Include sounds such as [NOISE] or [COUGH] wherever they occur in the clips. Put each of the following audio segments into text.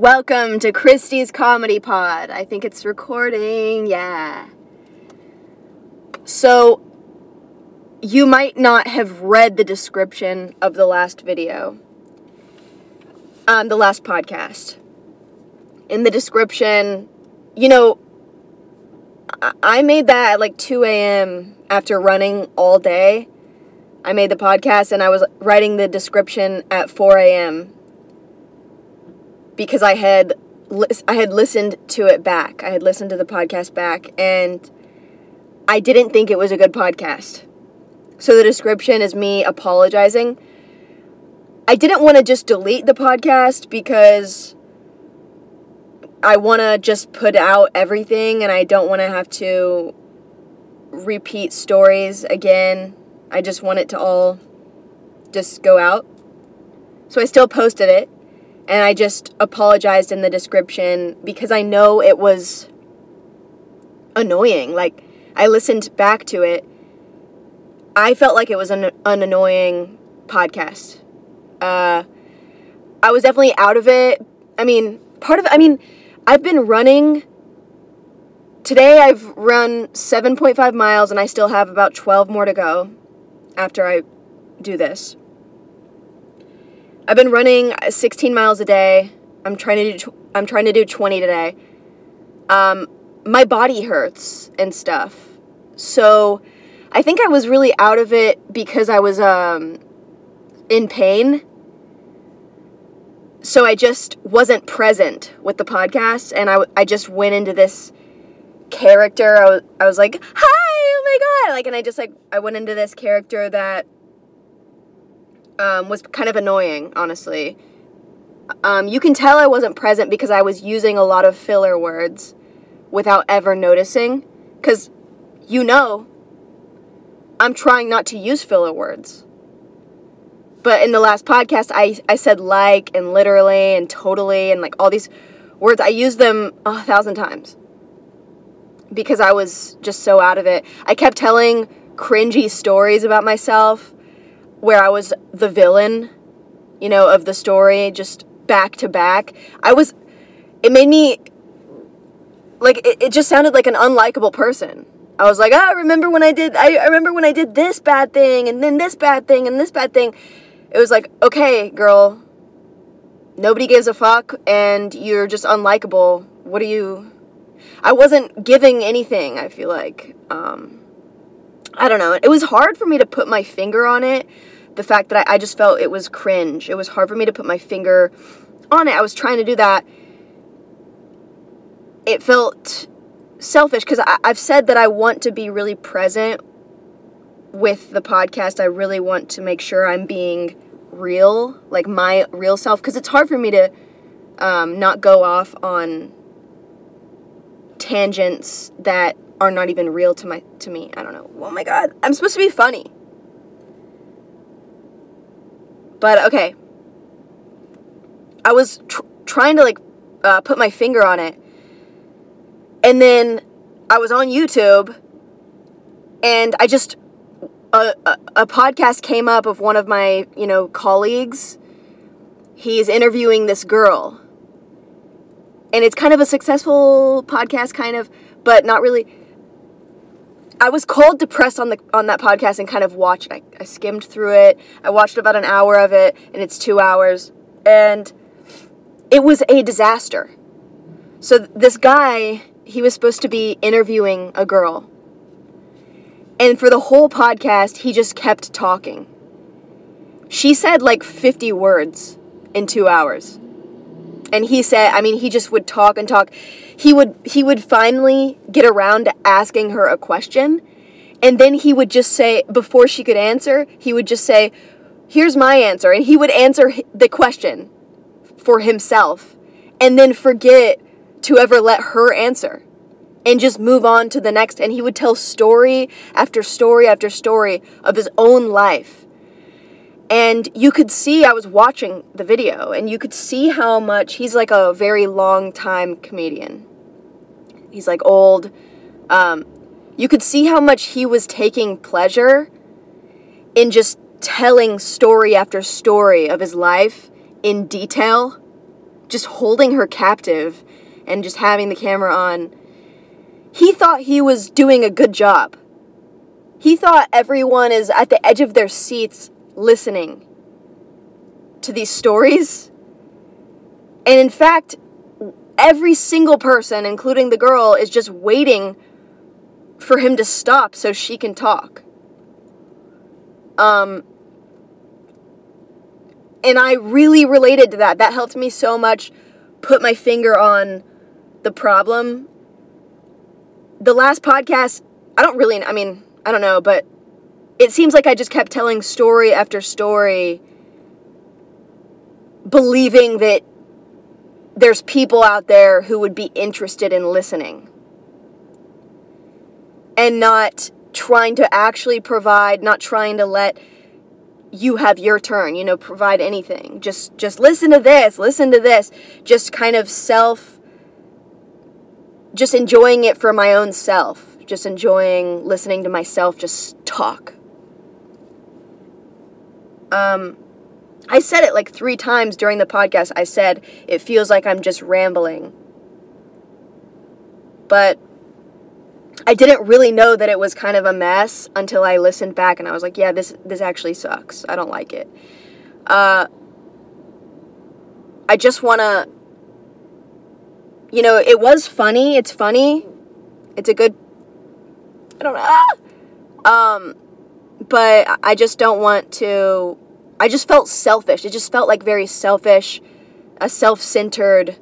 Welcome to Kristy's Comedy Pod. I think it's recording, yeah. So, you might not have read the description of the last video, um, the last podcast. In the description, you know, I, I made that at like 2 a.m. after running all day. I made the podcast and I was writing the description at 4 a.m because I had I had listened to it back. I had listened to the podcast back and I didn't think it was a good podcast. So the description is me apologizing. I didn't want to just delete the podcast because I want to just put out everything and I don't want to have to repeat stories again. I just want it to all just go out. So I still posted it and I just apologized in the description because I know it was annoying. Like, I listened back to it. I felt like it was an, an annoying podcast. Uh, I was definitely out of it. I mean, part of I mean, I've been running. Today I've run 7.5 miles and I still have about 12 more to go after I do this. I've been running 16 miles a day. I'm trying to do I'm trying to do 20 today. Um, my body hurts and stuff. So I think I was really out of it because I was um, in pain. So I just wasn't present with the podcast and I, I just went into this character. I was, I was like, hi, oh my God. Like, and I just like, I went into this character that um, was kind of annoying, honestly. Um, you can tell I wasn't present because I was using a lot of filler words without ever noticing. Because you know, I'm trying not to use filler words. But in the last podcast, I, I said like and literally and totally and like all these words. I used them a thousand times because I was just so out of it. I kept telling cringy stories about myself where I was the villain, you know, of the story, just back to back. I was, it made me, like, it, it just sounded like an unlikable person. I was like, ah, remember when I did, I, I remember when I did this bad thing, and then this bad thing, and this bad thing. It was like, okay, girl, nobody gives a fuck, and you're just unlikable. What are you, I wasn't giving anything, I feel like. Um, I don't know. It was hard for me to put my finger on it the fact that I, I just felt it was cringe. It was hard for me to put my finger on it. I was trying to do that. It felt selfish because I've said that I want to be really present with the podcast. I really want to make sure I'm being real, like my real self, because it's hard for me to um, not go off on tangents that are not even real to my to me. I don't know. Oh my god, I'm supposed to be funny. But okay. I was tr- trying to like uh, put my finger on it. And then I was on YouTube and I just a, a, a podcast came up of one of my, you know, colleagues. He's interviewing this girl. And it's kind of a successful podcast kind of, but not really I was cold depressed on the on that podcast and kind of watched. I, I skimmed through it. I watched about an hour of it, and it's two hours, and it was a disaster. So this guy, he was supposed to be interviewing a girl, and for the whole podcast, he just kept talking. She said like fifty words in two hours and he said i mean he just would talk and talk. He would he would finally get around to asking her a question. And then he would just say before she could answer he would just say here's my answer. And he would answer the question for himself and then forget to ever let her answer and just move on to the next. And he would tell story after story after story of his own life and you could see, I was watching the video, and you could see how much he's like a very long time comedian. He's like old. Um, you could see how much he was taking pleasure in just telling story after story of his life in detail. just holding her captive and just having the camera on. He thought he was doing a good job. He thought everyone is at the edge of their seats listening to these stories. And in fact, every single person, including the girl, is just waiting for him to stop so she can talk. Um, and I really related to that. That helped me so much put my finger on the problem. The last podcast, I don't really, I mean, I don't know, but it seems like I just kept telling story after story, believing that there's people out there who would be interested in listening and not trying to actually provide, not trying to let you have your turn, you know, provide anything. Just just listen to this, listen to this. Just kind of self just enjoying it for my own self. Just enjoying listening to myself just talk. Um I said it like 3 times during the podcast. I said it feels like I'm just rambling. But I didn't really know that it was kind of a mess until I listened back and I was like, yeah, this this actually sucks. I don't like it. Uh, I just want to you know, it was funny. It's funny. It's a good I don't know. Ah! Um but I just don't want to I just felt selfish. It just felt like very selfish, a self-centered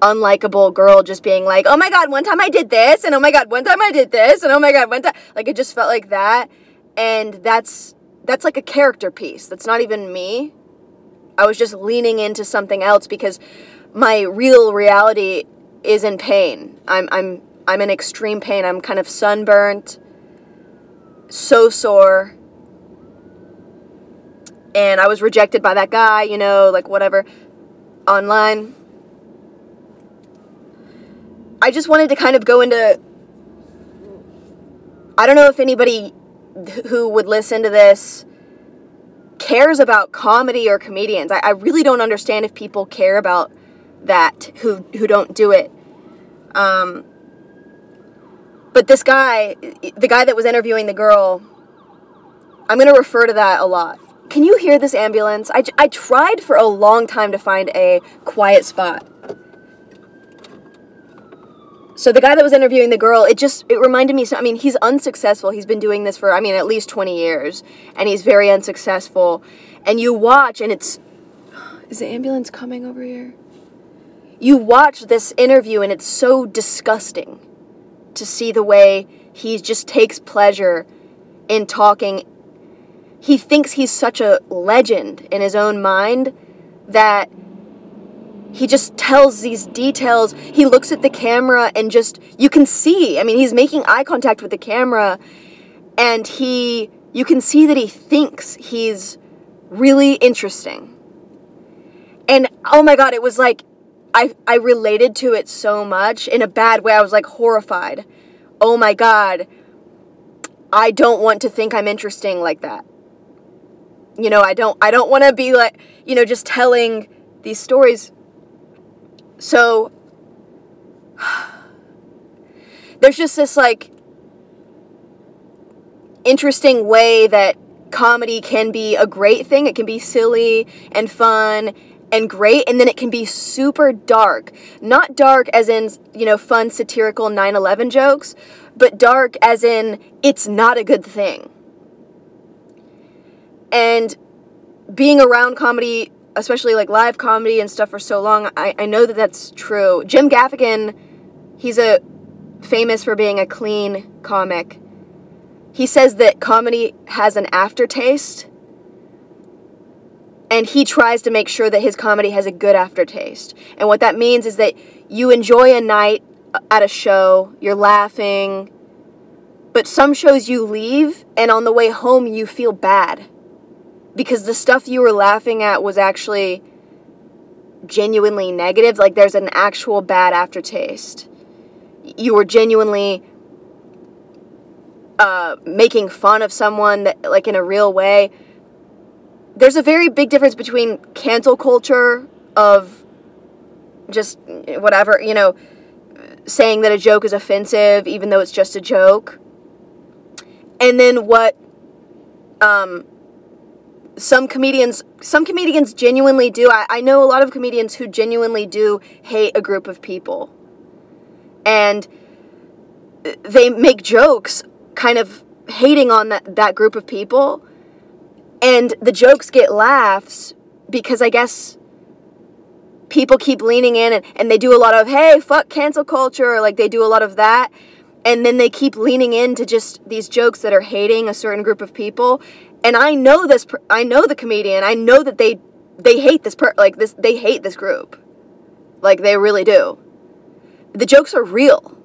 unlikable girl just being like, oh my god, one time I did this, and oh my god, one time I did this, and oh my god, one time like it just felt like that. And that's that's like a character piece. That's not even me. I was just leaning into something else because my real reality is in pain. I'm I'm I'm in extreme pain. I'm kind of sunburnt, so sore. And I was rejected by that guy, you know, like whatever, online I just wanted to kind of go into. I don't know if anybody who would listen to this cares about comedy or comedians. I, I really don't understand if people care about that who who don't do it. Um, but this guy, the guy that was interviewing the girl, I'm going to refer to that a lot. Can you hear this ambulance? I, I tried for a long time to find a quiet spot. So the guy that was interviewing the girl, it just it reminded me. So I mean, he's unsuccessful. He's been doing this for I mean at least twenty years, and he's very unsuccessful. And you watch, and it's is the ambulance coming over here? You watch this interview, and it's so disgusting to see the way he just takes pleasure in talking. He thinks he's such a legend in his own mind that he just tells these details. He looks at the camera and just, you can see, I mean, he's making eye contact with the camera and he, you can see that he thinks he's really interesting. And oh my God, it was like, I, I related to it so much in a bad way. I was like horrified. Oh my God, I don't want to think I'm interesting like that. You know, I don't, I don't want to be like, you know, just telling these stories so [SIGHS] there's just this like interesting way that comedy can be a great thing. It can be silly and fun and great and then it can be super dark. Not dark as in, you know, fun satirical 9/11 jokes, but dark as in it's not a good thing. And being around comedy especially like live comedy and stuff for so long, I, I know that that's true. Jim Gaffigan, he's a famous for being a clean comic. He says that comedy has an aftertaste, and he tries to make sure that his comedy has a good aftertaste. And what that means is that you enjoy a night at a show, you're laughing, but some shows you leave, and on the way home, you feel bad because the stuff you were laughing at was actually genuinely negative. Like there's an actual bad aftertaste. You were genuinely uh, making fun of someone that, like in a real way. There's a very big difference between cancel culture of just whatever, you know, saying that a joke is offensive even though it's just a joke. And then what um, some comedians some comedians genuinely do. I, I know a lot of comedians who genuinely do hate a group of people. And they make jokes kind of hating on that, that group of people. And the jokes get laughs because I guess people keep leaning in and, and they do a lot of, hey, fuck cancel culture. Like they do a lot of that. And then they keep leaning into just these jokes that are hating a certain group of people. And I know this, I know the comedian. I know that they, they hate this, per, like this, they hate this group. Like they really do. The jokes are real.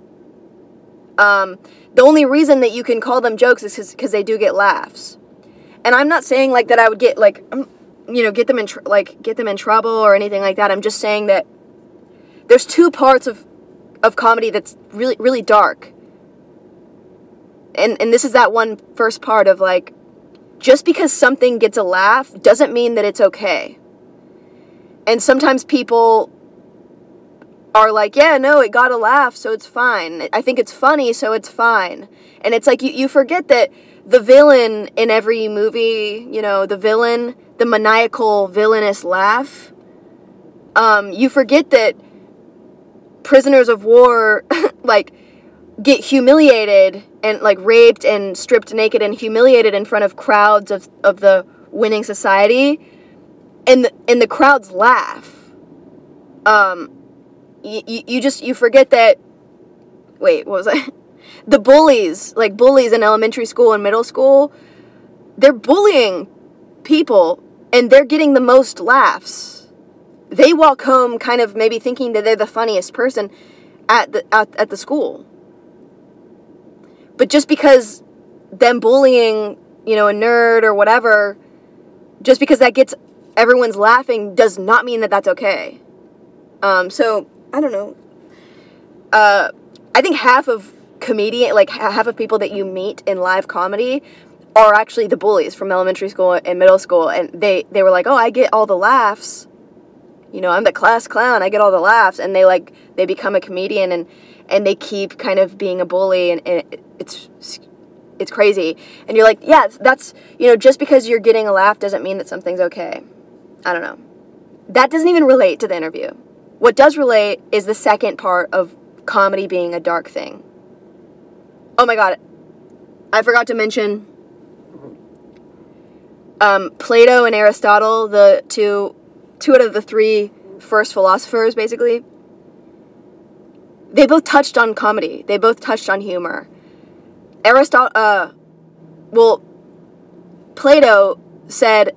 Um, the only reason that you can call them jokes is because they do get laughs. And I'm not saying like that I would get like, you know, get them in tr- like get them in trouble or anything like that. I'm just saying that there's two parts of of comedy that's really really dark. And and this is that one first part of like just because something gets a laugh doesn't mean that it's okay. And sometimes people are like, yeah, no, it got a laugh, so it's fine. I think it's funny, so it's fine. And it's like you, you forget that the villain in every movie, you know, the villain the maniacal villainous laugh, um, you forget that prisoners of war [LAUGHS] like get humiliated and like raped and stripped naked and humiliated in front of crowds of, of the winning society and the, and the crowds laugh. Um you, you just you forget that wait what was i [LAUGHS] the bullies like bullies in elementary school and middle school they're bullying people and they're getting the most laughs. They walk home kind of maybe thinking that they're the funniest person at the at, at the school. But just because them bullying, you know, a nerd or whatever, just because that gets everyone's laughing does not mean that that's okay. Um, so I don't know. Uh, I think half of comedian, like half of people that you meet in live comedy, are actually the bullies from elementary school and middle school and they they were like oh i get all the laughs. You know i'm the class clown. I get all the laughs. And they like they become a comedian and and they keep kind of being a bully and, and it's it's crazy. And you're like yeah that's you know just because you're getting a laugh doesn't mean that something's okay. I don't know. That doesn't even relate to the interview. What does relate is the second part of comedy being a dark thing oh my god i forgot to mention um, Plato and Aristotle, the two, two out of the three first philosophers, basically, they both touched on comedy. They both touched on humor. Aristotle, uh, well, Plato said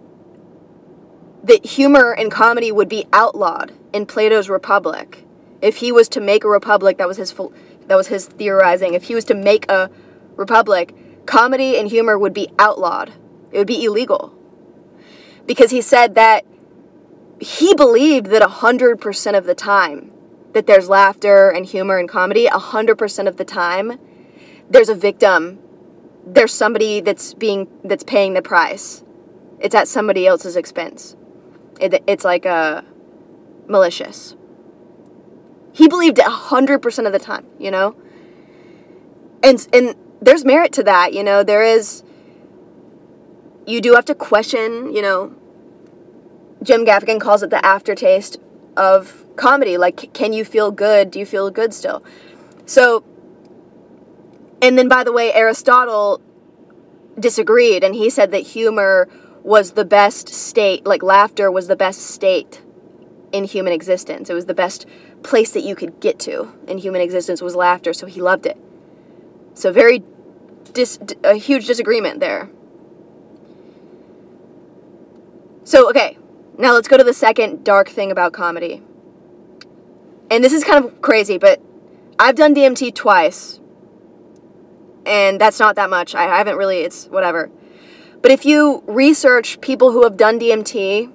that humor and comedy would be outlawed in Plato's Republic. If he was to make a republic, that was his that was his theorizing. If he was to make a republic, comedy and humor would be outlawed. It would be illegal. Because he said that he believed that 100% of the time that there's laughter and humor and comedy, 100% of the time there's a victim. There's somebody that's being that's paying the price. It's at somebody else's expense. It, it's like a malicious. He believed it 100% of the time, you know? And and there's merit to that, you know. There is you do have to question, you know, Jim Gaffigan calls it the aftertaste of comedy. Like, can you feel good? Do you feel good still? So, and then by the way, Aristotle disagreed and he said that humor was the best state, like laughter was the best state in human existence. It was the best place that you could get to in human existence was laughter, so he loved it. So very dis- a huge disagreement there. So, okay, now let's go to the second dark thing about comedy. And this is kind of crazy, but I've done DMT twice. And that's not that much. I haven't really, it's whatever. But if you research people who have done DMT,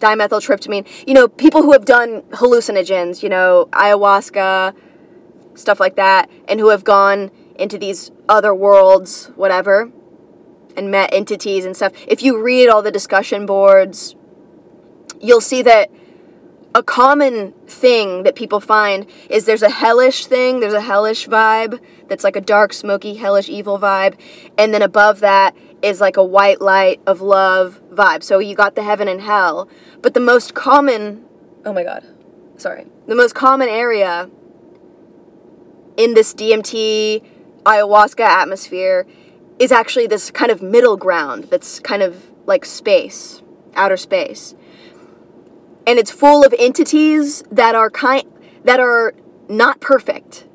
dimethyltryptamine, you know, people who have done hallucinogens, you know, ayahuasca, stuff like that, and who have gone into these other worlds, whatever, and met entities and stuff, if you read all the discussion boards, you'll see that a common thing that people find is there's a hellish thing, there's a hellish vibe that's like a dark, smoky, hellish, evil vibe, and then above that is like a white light of love vibe. So you got the heaven and hell, but the most common, oh my god, sorry, the most common area in this DMT ayahuasca atmosphere is actually this kind of middle ground that's kind of like space, outer space. And it's full of entities that are kind that are not perfect.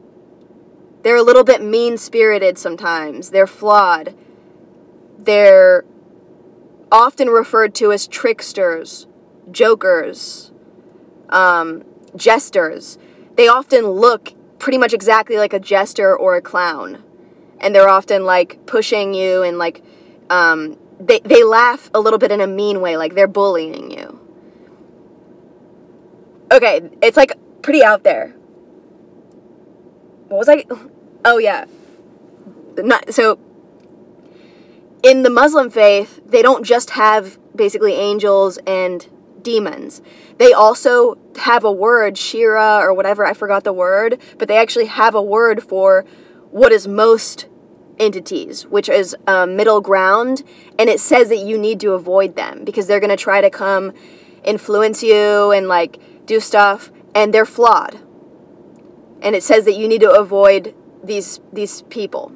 They're a little bit mean-spirited sometimes. They're flawed. They're often referred to as tricksters, jokers, um, jesters. They often look pretty much exactly like a jester or a clown. And they're often like pushing you and like um, they, they laugh a little bit in a mean way, like they're bullying you. Okay, it's like pretty out there. What was I? Oh, yeah. Not, so, in the Muslim faith, they don't just have basically angels and demons. They also have a word, Shira or whatever, I forgot the word, but they actually have a word for what is most entities, which is um, middle ground, and it says that you need to avoid them because they're going to try to come influence you and like do stuff, and they're flawed. And it says that you need to avoid these these people.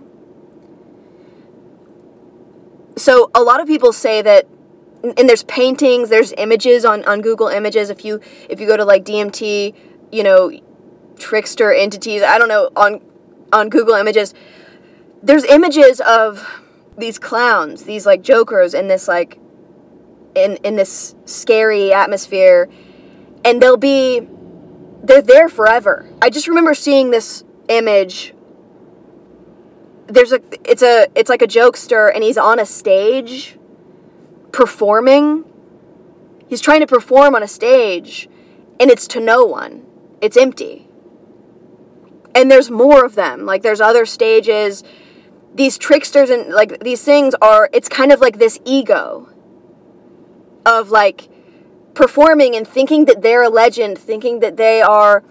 So a lot of people say that and there's paintings, there's images on, on Google Images. If you if you go to like DMT, you know, trickster entities, I don't know on on Google Images, there's images of these clowns, these like jokers in this like in in this scary atmosphere, and they'll be they're there forever. I just remember seeing this image there's a it's a it's like a jokester and he's on a stage performing. He's trying to perform on a stage, and it's to no one. It's empty. And there's more of them. Like, there's other stages. These tricksters and, like, these things are, it's kind of like this ego of, like, performing and thinking that they're a legend, thinking that they are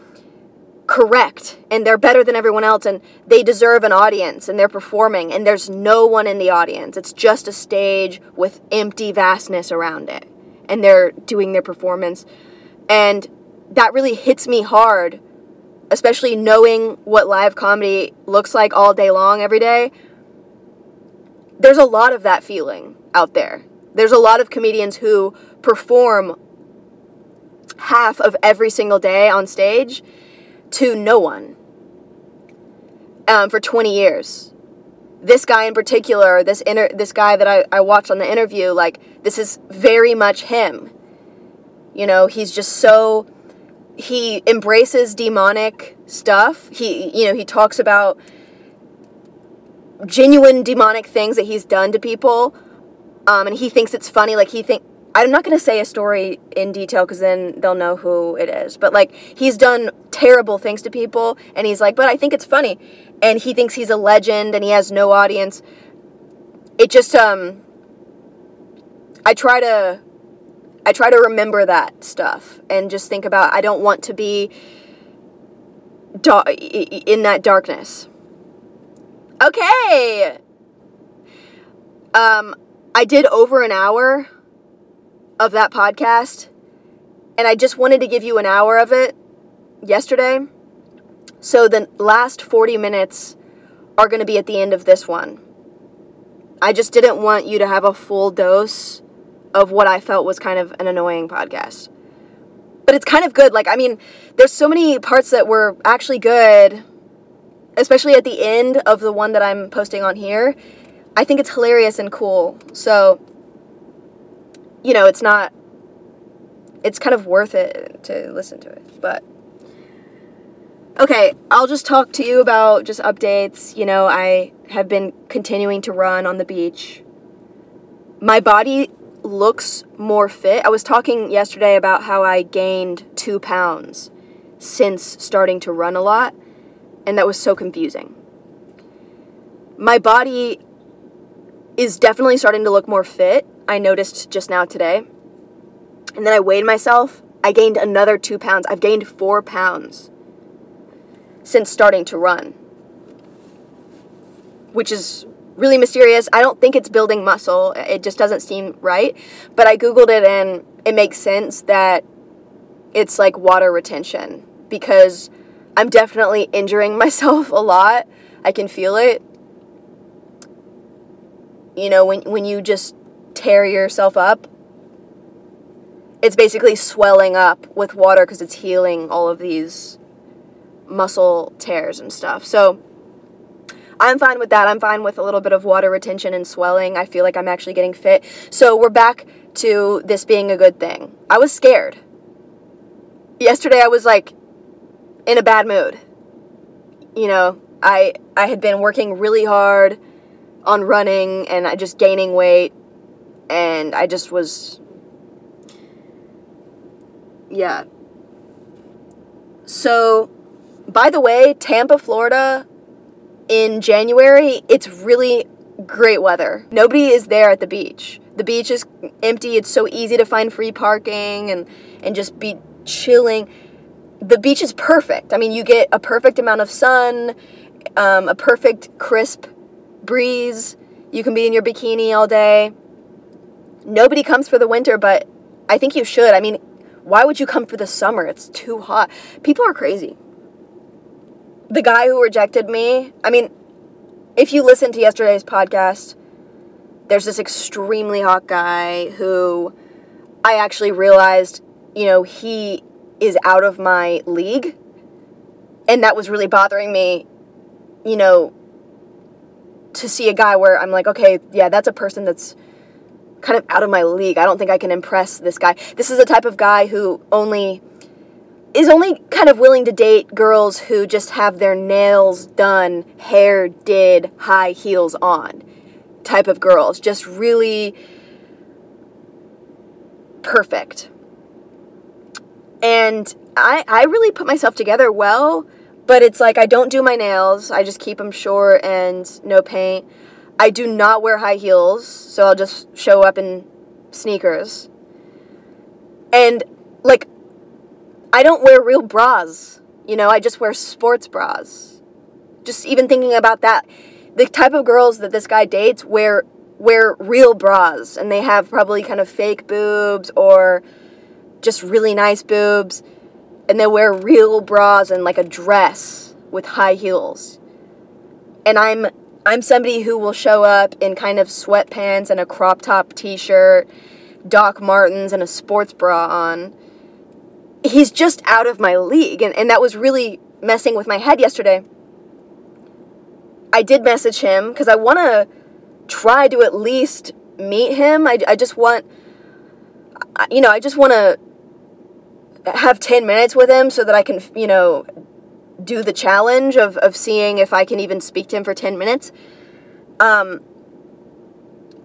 correct and they're better than everyone else and they deserve an audience and they're performing and there's no one in the audience. It's just a stage with empty vastness around it and they're doing their performance. And that really hits me hard, especially knowing what live comedy looks like all day long every day. There's a lot of that feeling out there. There's a lot of comedians who perform half of every single day on stage to no one um, for 20 years. This guy in particular, this inter- this guy that I, I watched on the interview, like, this is very much him. You know, he's just so. He embraces demonic stuff. He, you know, he talks about genuine demonic things that he's done to people. Um, and he thinks it's funny. Like, he think I'm not going to say a story in detail because then they'll know who it is. But like he's done terrible things to people, and he's like, but I think it's funny, and he thinks he's a legend, and he has no audience. It just um. I try to, I try to remember that stuff and just think about. I don't want to be. Da- in that darkness. Okay. Um, I did over an hour of that podcast, and I just wanted to give you an hour of it yesterday. So the last 40 minutes are going to be at the end of this one. I just didn't want you to have a full dose of what I felt was kind of an annoying podcast. But it's kind of good. Like, I mean, there's so many parts that were actually good, especially at the end of the one that I'm posting on here. I think it's hilarious and cool. So you know, it's not, it's kind of worth it to listen to it. But, okay, I'll just talk to you about just updates. You know, I have been continuing to run on the beach. My body looks more fit. I was talking yesterday about how I gained two pounds since starting to run a lot, and that was so confusing. My body is definitely starting to look more fit. I noticed just now today. And then I weighed myself I gained another two pounds. I've gained four pounds since starting to run, which is really mysterious. I don't think it's building muscle. It just doesn't seem right. But I Googled it and it makes sense that it's like water retention because I'm definitely injuring [LAUGHS] myself a lot. I can feel it. You know, when, when you just tear yourself up, it's basically swelling up with water because it's healing all of these muscle tears and stuff. So I'm fine with that. I'm fine with a little bit of water retention and swelling. I feel like I'm actually getting fit. So we're back to this being a good thing. I was scared. Yesterday I was like in a bad mood. You know, I I had been working really hard on running and I just gaining weight and I just was yeah. So by the way, Tampa, Florida in January, it's really great weather. Nobody is there at the beach. The beach is empty. It's so easy to find free parking and and just be chilling. The beach is perfect. I mean, you get a perfect amount of sun, um, a perfect crisp breeze. You can be in your bikini all day. Nobody comes for the winter, but I think you should. I mean, why would you come for the summer? It's too hot. People are crazy the guy who rejected me, I mean, if you listen to yesterday's podcast, there's this extremely hot guy who I actually realized, you know, he is out of my league. And that was really bothering me, you know, to see a guy where I'm like, okay, yeah, that's a person that's kind of out of my league. I don't think I can impress this guy. This is the type of guy who only is only kind of willing to date girls who just have their nails done, hair did, high heels on type of girls. Just really perfect. And I, I really put myself together well, but it's like I don't do my nails. I just keep them short and no paint. I do not wear high heels, so I'll just show up in sneakers. And like I don't wear real bras. You know, I just wear sports bras. Just even thinking about that, the type of girls that this guy dates wear wear real bras and they have probably kind of fake boobs or just really nice boobs and they wear real bras and like a dress with high heels. And I'm I'm somebody who will show up in kind of sweatpants and a crop top t-shirt, Doc Martens and a sports bra on he's just out of my league. And, and that was really messing with my head yesterday. I did message him because I want to try to at least meet him. I, I just want, you know, I just want to have 10 minutes with him so that I can, you know, do the challenge of, of seeing if I can even speak to him for 10 minutes. Um,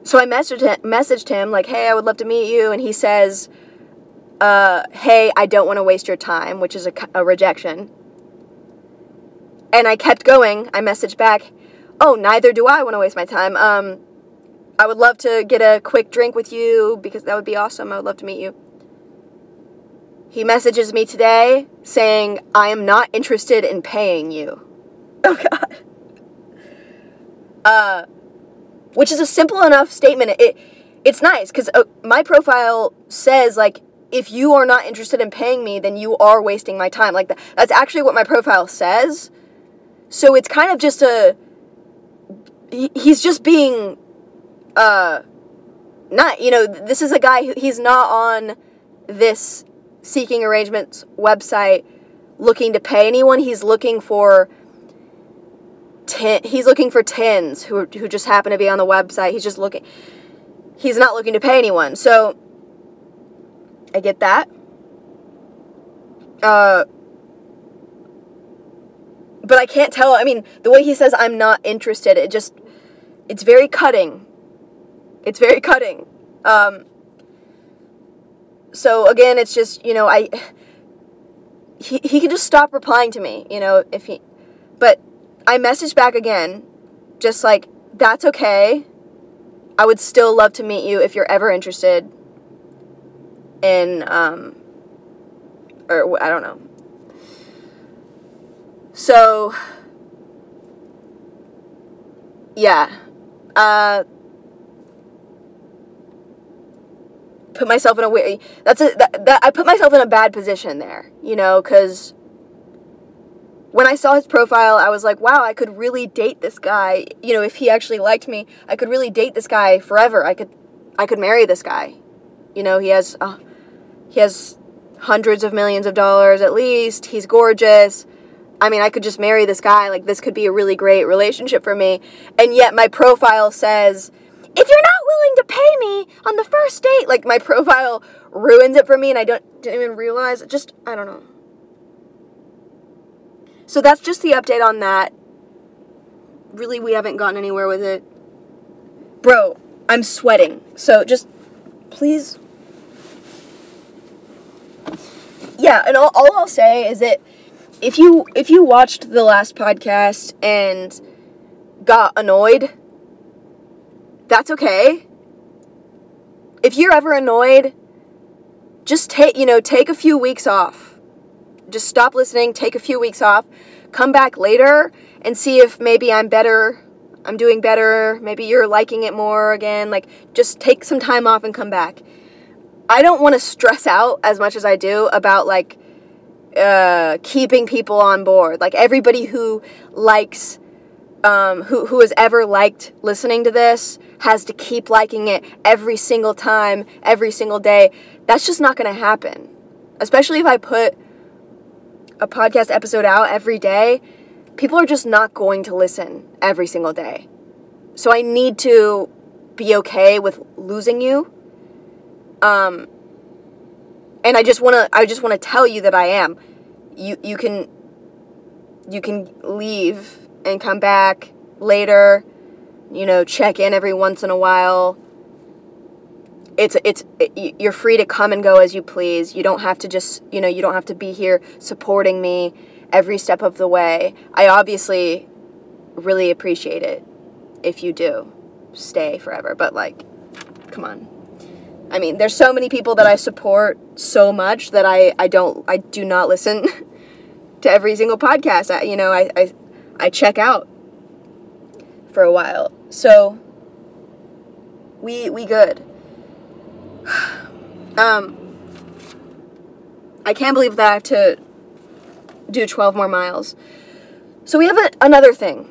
so I messaged him, messaged him like, hey, I would love to meet you. And he says, uh, hey, I don't want to waste your time, which is a, a rejection. And I kept going. I messaged back, oh, neither do I want to waste my time. Um, I would love to get a quick drink with you because that would be awesome. I would love to meet you. He messages me today saying, I am not interested in paying you. Oh, God. Uh, which is a simple enough statement. It, it's nice because uh, my profile says, like, if you are not interested in paying me, then you are wasting my time. Like that, that's actually what my profile says. So it's kind of just a he, he's just being uh not, you know, this is a guy who he's not on this seeking arrangements website looking to pay anyone. He's looking for ten, he's looking for tens who who just happen to be on the website. He's just looking he's not looking to pay anyone. So I get that. Uh, but I can't tell. I mean, the way he says I'm not interested, it just, it's very cutting. It's very [LAUGHS] cutting. Um, so again, it's just, you know, I, he, he can just stop replying to me, you know, if he, but I messaged back again, just like, that's okay. I would still love to meet you if you're ever interested in um, or I don't know. So, yeah. Uh, put myself in a way that's a that, that I put myself in a bad position there, you know, cuz when I saw his profile, I was like, wow, I could really date this guy. You know, if he actually liked me, I could really date this guy forever. I could I could marry this guy. You know, he has uh, he has hundreds of millions of dollars at least. He's gorgeous. I mean, I could just marry this guy. Like this could be a really great relationship for me. And yet my profile says if you're not willing to pay me on the first date, like my [LAUGHS] profile ruins it for me and I don't didn't even realize. Just I don't know. So that's just the update on that. Really we haven't gotten anywhere with it. Bro, I'm sweating. So just please Yeah, and all, all I'll say is that if you if you watched the last podcast and got annoyed that's okay. If you're ever annoyed, just take, you know, take a few weeks off. Just stop listening, take a few weeks off, come back later and see if maybe I'm better, I'm doing better, maybe you're liking it more again. Like just take some time off and come back. I don't want to stress out as much as I do about like uh, keeping people on board. Like everybody who likes um, who who has ever liked listening to this has to keep liking it every single time, every single day. That's just not going to happen. Especially if I put a podcast episode out every day, people are just not going to listen every single day. So I need to be okay with losing you. Um and I just want to I just want to tell you that I am. You you can you can leave and come back later you know, check in every once in a while. It's it's it, you're free to come and go as you please. You don't have to just, you know, you don't have to be here supporting me every step of the way. I obviously really appreciate it if you do stay forever, but like come on. I mean, there's so many people that I support so much that I I don't I do not listen [LAUGHS] to every single podcast. I, you know, I I I check out for a while. So we we good. [SIGHS] um I can't believe that I have to do 12 more miles. So we have a, another thing.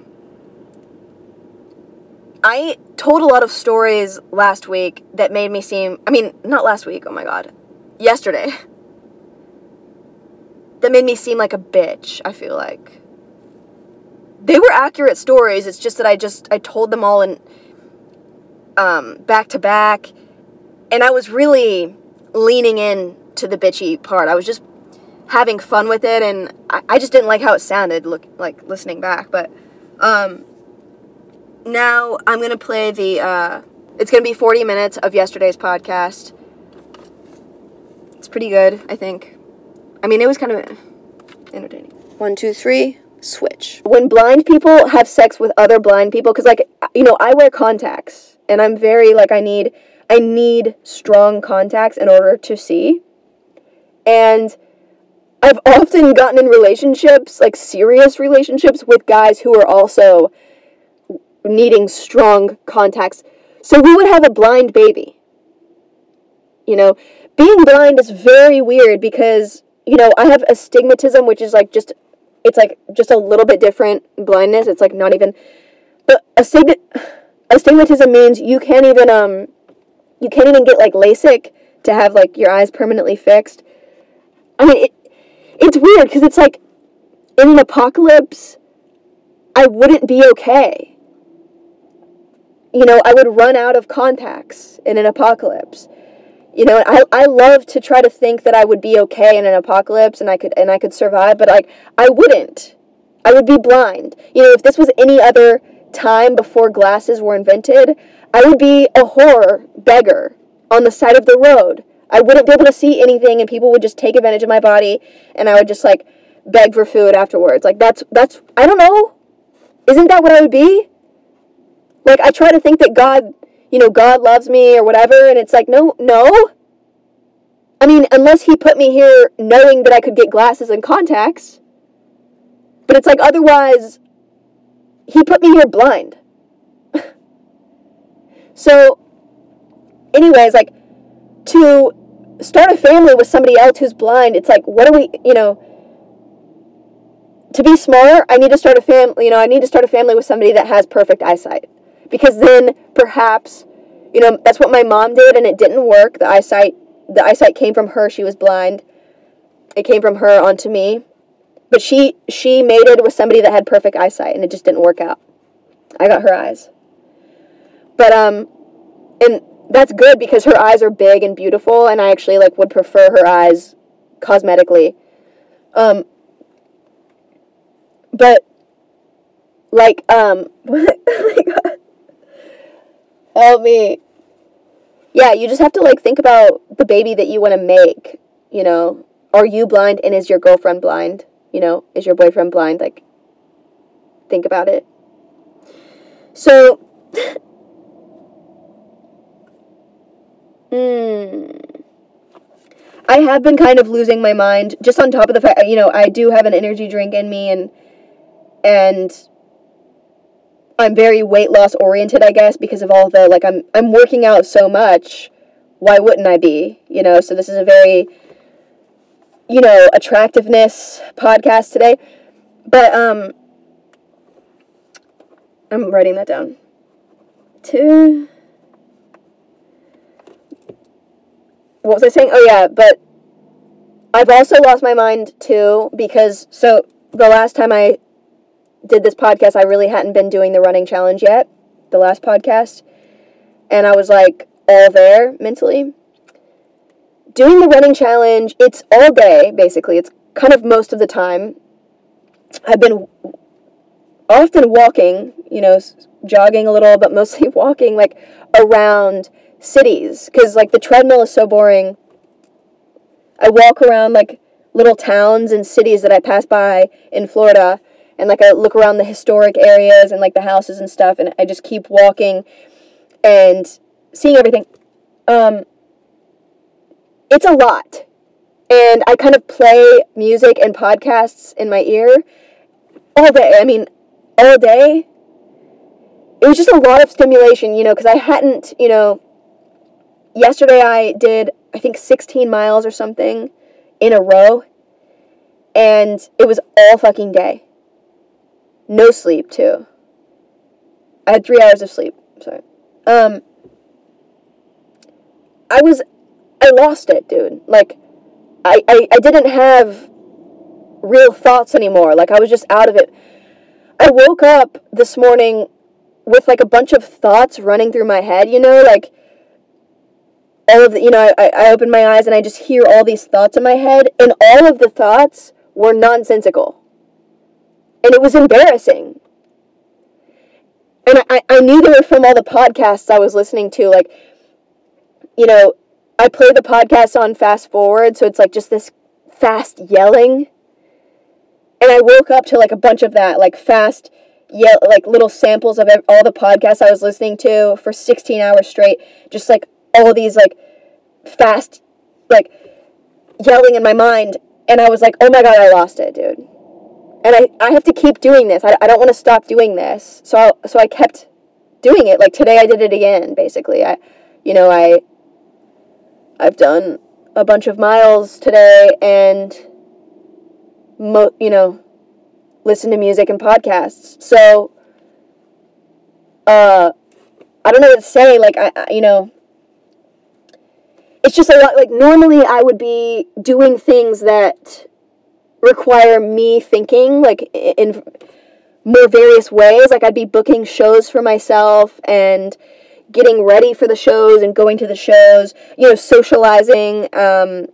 I told a lot of stories last week that made me seem I mean, not last week, oh my god. Yesterday. [LAUGHS] That made me seem like a bitch, I feel like they were accurate stories. It's just that I just I told them all in um, back to back, and I was really leaning in to the bitchy part. I was just having fun with it, and I, I just didn't like how it sounded. Look like listening back, but um, now I'm gonna play the. Uh, it's gonna be 40 minutes of yesterday's podcast. It's pretty good, I think. I mean, it was kind of entertaining. One, two, three switch. When blind people have sex with other blind people, because like you know, I wear contacts, and I'm very like I need I need strong contacts in order to see, and I've [LAUGHS] often gotten in relationships, like serious relationships, with guys who are also needing strong contacts. So we would have a blind baby. You know, being blind is very weird because you know I have astigmatism, which is like just it's like just a little bit different blindness. It's like not even, but astigmat, astigmatism means you can't even um, you can't even get like LASIK to have like your eyes permanently fixed. I mean, it, it's weird because it's like in an apocalypse, I wouldn't be okay. You know, I would run out of contacts in an apocalypse you know I, I love to try to think that i would be okay in an apocalypse and i could and i could survive but like i wouldn't. I would be blind. You know if this was any other time before glasses were invented i would be a whore beggar on the side of the road. I wouldn't be able to see anything and people would just take advantage of my body and i would just like beg for food afterwards. Like that's that's i don't know. Isn't that what i would be? Like i try to think that god you know, God loves me or whatever. And it's like, no, no. I mean, unless he put me here knowing that I could get glasses and contacts. But it's like otherwise, he put me here blind. [LAUGHS] so, anyways, like to start a family with somebody else who's blind, it's like, what do we, you know, to be smart, I need to start a family, you know, I need to start a family with somebody that has perfect eyesight. Because then perhaps, you know, that's what my mom did and it didn't work. The eyesight the eyesight came from her, she was blind. It came from her onto me. But she she mated with somebody that had perfect eyesight and it just didn't work out. I got her eyes. But um and that's good because her eyes are big and beautiful and I actually like would prefer her eyes cosmetically. Um but like um [LAUGHS] oh my god help me yeah you just have to like think about the baby that you want to make you know? Are you blind and is your girlfriend blind? You know is your boyfriend blind? Like think about it. So [LAUGHS] hmm. I have been kind of losing my mind just on top of the fact you know I do have an energy drink in me and and I'm very weight loss oriented, I guess, because of all the like I'm I'm working out so much. Why wouldn't I be? You know, so this is a very you know, attractiveness podcast today. But um I'm writing that down. Two What was I saying? Oh yeah, but I've also lost my mind too because so the last time I did this podcast, I really hadn't been doing the running challenge yet, the last podcast. And I was like all there mentally. Doing the running challenge, it's all day, basically. It's kind of most of the time. I've been often walking, you know, jogging a little, but mostly [LAUGHS] walking like around cities because like the treadmill is so boring. I walk around like little towns and cities that I pass by in Florida and like I look around the historic areas and like the houses and stuff and I just keep walking and seeing everything. Um, it's a lot. And I kind of play music and podcasts in my ear all day. I mean, all day. It was just a lot of stimulation, you know, because I hadn't, you know, yesterday I did, I think, 16 miles or something in a row. And it was all fucking day. No sleep too. I had three hours of sleep. Sorry. Um. I was, I lost it, dude. Like, I, I, I didn't have real thoughts anymore. Like, I was just out of it. I woke up this morning with like a bunch of thoughts running through my head, you know, like all of the, you know, I, I open my eyes and I just hear all these thoughts in my head, and all of the thoughts were nonsensical and it was embarrassing. And I, I knew they were from all the podcasts I was listening to. Like, you know, I play the podcast on fast forward, so it's like just this fast yelling. And I woke up to like a bunch of that, like fast yell, like little samples of all the podcasts I was listening to for 16 hours straight. Just like all these like fast, like yelling in my mind. And I was like, oh my god, I lost it, dude and I, I have to keep doing this. I, I don't want to stop doing this. So I, so I kept doing it. Like today I did it again, basically. I, you know, I, I've done a bunch of miles today and, mo- you know, listen to music and podcasts. So, uh, I don't know what to say. Like, I, I you know, it's just a lot. Like, normally I would be doing things that require me thinking like in more various ways. Like I'd be booking shows for myself and getting ready for the shows and going to the shows, you know, socializing, um,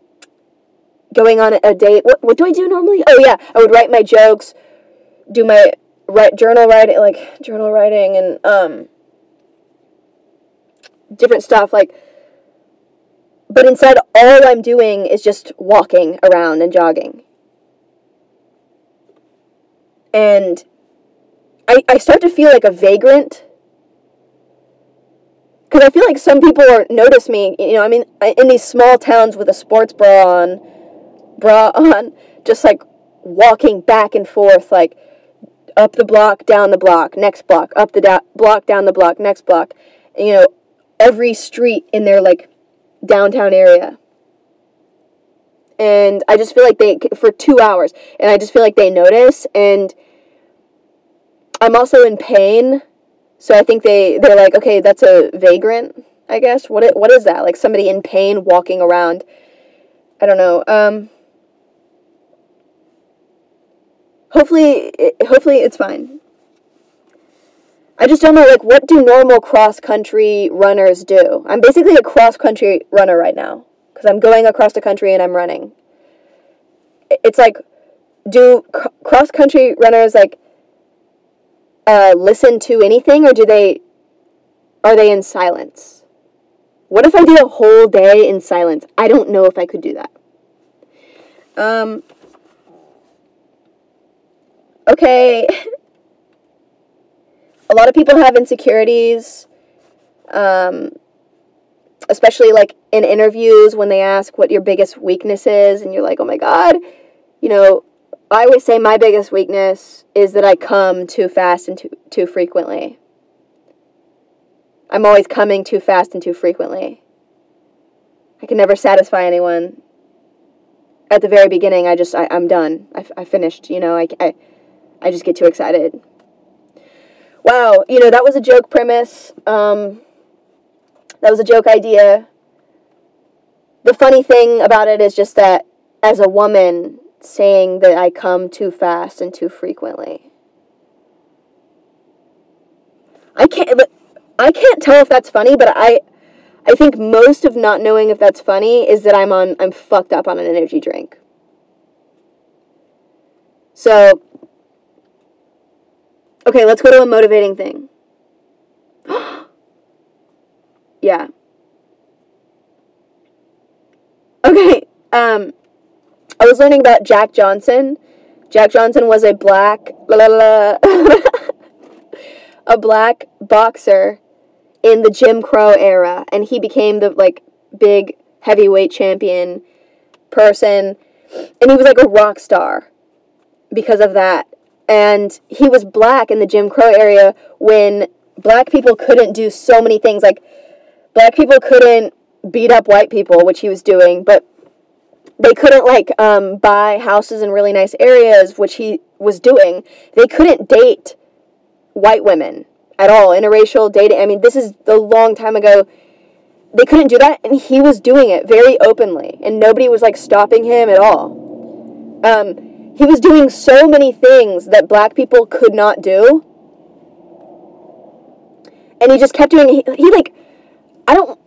going on a date. What, what do I do normally? Oh yeah, I would write my jokes, do my write journal writing, like journal writing and um, different stuff like but instead all I'm doing is just walking around and jogging and I, I start to feel like a vagrant because I feel like some people are notice me. You know, I mean, in these small towns with a sports bra on, bra on, just like walking back and forth, like up the block, down the block, next block, up the da- block, down the block, next block. And, you know, every street in their like downtown area. And I just feel like they for two hours, and I just feel like they notice, and I'm also in pain so I think they they're like, okay, that's a vagrant, I guess. What it, what is that? Like somebody in pain walking around. I don't know. Um Hopefully hopefully it's fine. I just don't know like what do normal cross country runners do? I'm basically a cross country runner right now cuz I'm going across the country and I'm running. It's like do cross country runners like uh, listen to anything, or do they are they in silence? What if I did a whole day in silence? I don't know if I could do that. Um. Okay. [LAUGHS] a lot of people have insecurities. Um, especially like in interviews when they ask what your biggest weakness is, and you're like, oh my god, you know, I always say my biggest weakness is that I come too fast and too, too frequently. I'm always coming too fast and too frequently. I can never satisfy anyone. At the very beginning, I just, I, I'm done. I, I finished, you know, I, I, I just get too excited. Wow, you know, that was a joke premise. Um, that was a joke idea. The funny thing about it is just that as a woman, saying that I come too fast and too frequently. I can't I can't tell if that's funny, but I I think most of not knowing if that's funny is that I'm on I'm fucked up on an energy drink. So Okay, let's go to a motivating thing. [GASPS] yeah. Okay, um I was learning about Jack Johnson. Jack Johnson was a black la, la, la, [LAUGHS] a black boxer in the Jim Crow era and he became the like big heavyweight champion person and he was like a rock star because of that. And he was black in the Jim Crow area when black people couldn't do so many things like black people couldn't beat up white people, which he was doing, but they couldn't like um, buy houses in really nice areas, which he was doing. They couldn't date white women at all, interracial dating. I mean, this is a long time ago. They couldn't do that, and he was doing it very openly, and nobody was like stopping him at all. Um, he was doing so many things that black people could not do, and he just kept doing. He, he like, I don't.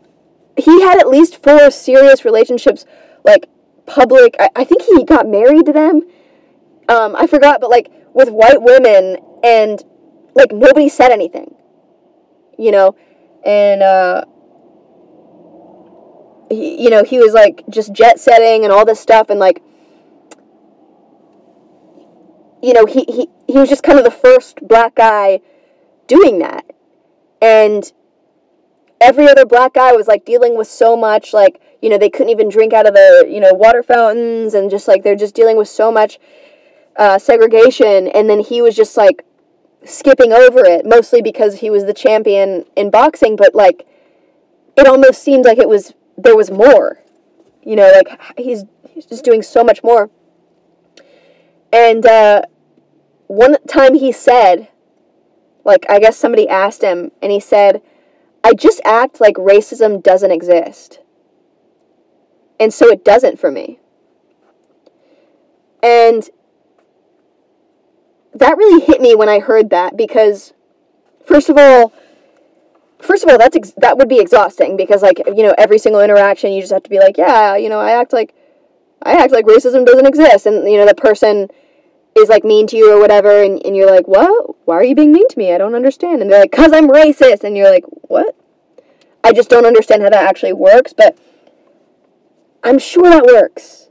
He had at least four serious relationships, like public. I, I think he got married to them. Um, I forgot, but like with white women, and like nobody said anything, you know, and uh, he, you know, he was like just jet setting and all this stuff, and like, you know, he he he was just kind of the first black guy doing that, and every other black guy was like dealing with so much like you know they couldn't even drink out of the you know water fountains and just like they're just dealing with so much uh, segregation. And then he was just like skipping over it mostly because he was the champion in boxing. But like it almost seemed like it was there was more. You know like he's he's just doing so much more. And uh, one time he said like i guess somebody asked him and he said I just act like racism doesn't exist. And so it doesn't for me. And that really hit me when I heard that because first of all, first of all, that's ex- that would be exhausting because like, you know, every single interaction you just have to be like, yeah, you know, I act like I act like racism doesn't exist and you know, the person is like mean to you or whatever and, and you're like, What? Why are you being mean to me? I don't understand. And they're like, Cause I'm racist and you're like, What? I just don't understand how that actually works, but I'm sure that works.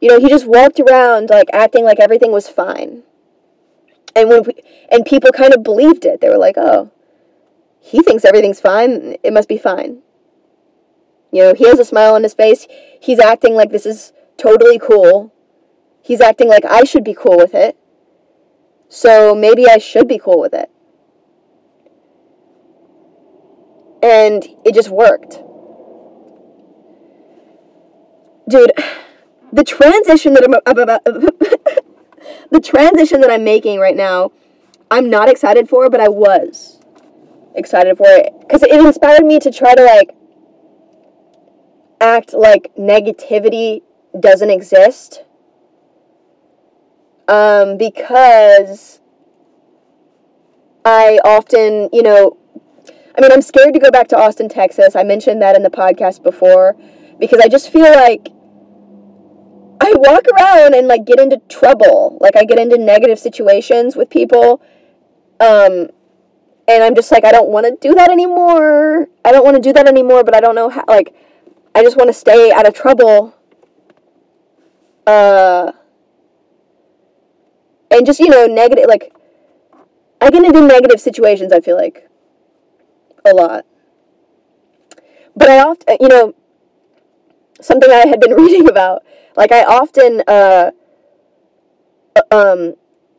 You know, he just walked around like acting like everything was fine. And when we, and people kind of believed it. They were like, "Oh, he thinks everything's fine. It must be fine. You know, he has a smile on his face. He's acting like this is totally cool. He's acting like I should be cool with it. So maybe I should be cool with it. And it just worked. Dude, the transition that I'm about [LAUGHS] the transition that I'm making right now, I'm not excited for, but I was excited for it cuz it inspired me to try to like act like negativity doesn't exist. Um, because I often, you know, I mean, I'm scared to go back to Austin, Texas. I mentioned that in the podcast before because I just feel like I walk around and like get into trouble. Like I get into negative situations with people. Um, and I'm just like, I don't want to do that anymore. I don't want to do that anymore, but I don't know how, like, I just want to stay out of trouble. Uh, and just, you know, negative, like, I get into negative situations, I feel like. A lot. But I often, you know, something I had been [LAUGHS] reading about, like, I often, uh, um,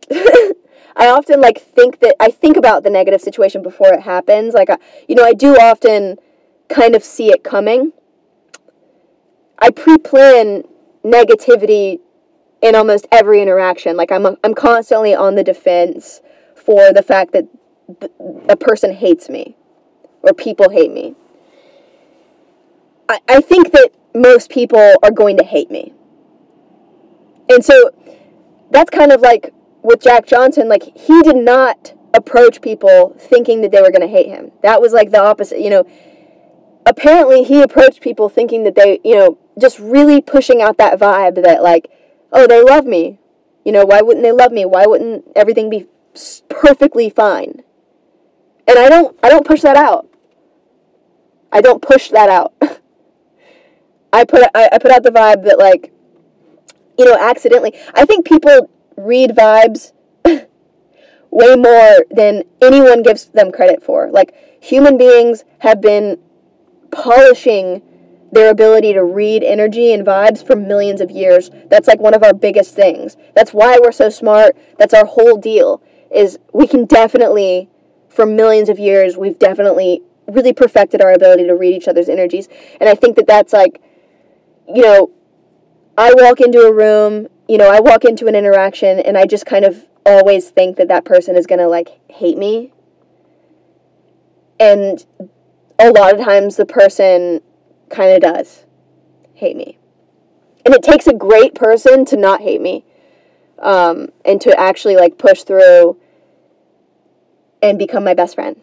[LAUGHS] I often, like, think that, I think about the negative situation before it happens. Like, I, you know, I do often kind of see it coming. I pre-plan negativity in almost every interaction. Like I'm I'm constantly on the defense for the fact that a person hates me or people hate me. I, I think that most people are going to hate me. And so that's kind of like with Jack Johnson, like he did not approach people thinking that they were going to hate him. That was like the opposite, you know. Apparently, he approached people thinking that they, you know, just really pushing out that vibe that like, oh, they love me. You know, why wouldn't they love me? Why wouldn't everything be perfectly fine? And I don't I don't push that out. I don't push that out. [LAUGHS] I put I, I put out the vibe that like you know, accidentally. I think people read vibes [LAUGHS] way more than anyone gives them credit for. Like human beings have been polishing their ability to read energy and vibes for millions of years. That's like one of our biggest things. That's why we're so smart. That's our whole deal is we can definitely for millions of years we've definitely really perfected our ability to read each other's energies. And I think that that's like you know I walk into a room, you know, I walk into an interaction and I just kind of always think that that person is going to like hate me. And a lot of times the person kind of does hate me. And it takes a great person to not hate me um, and to actually like push through and become my best friend.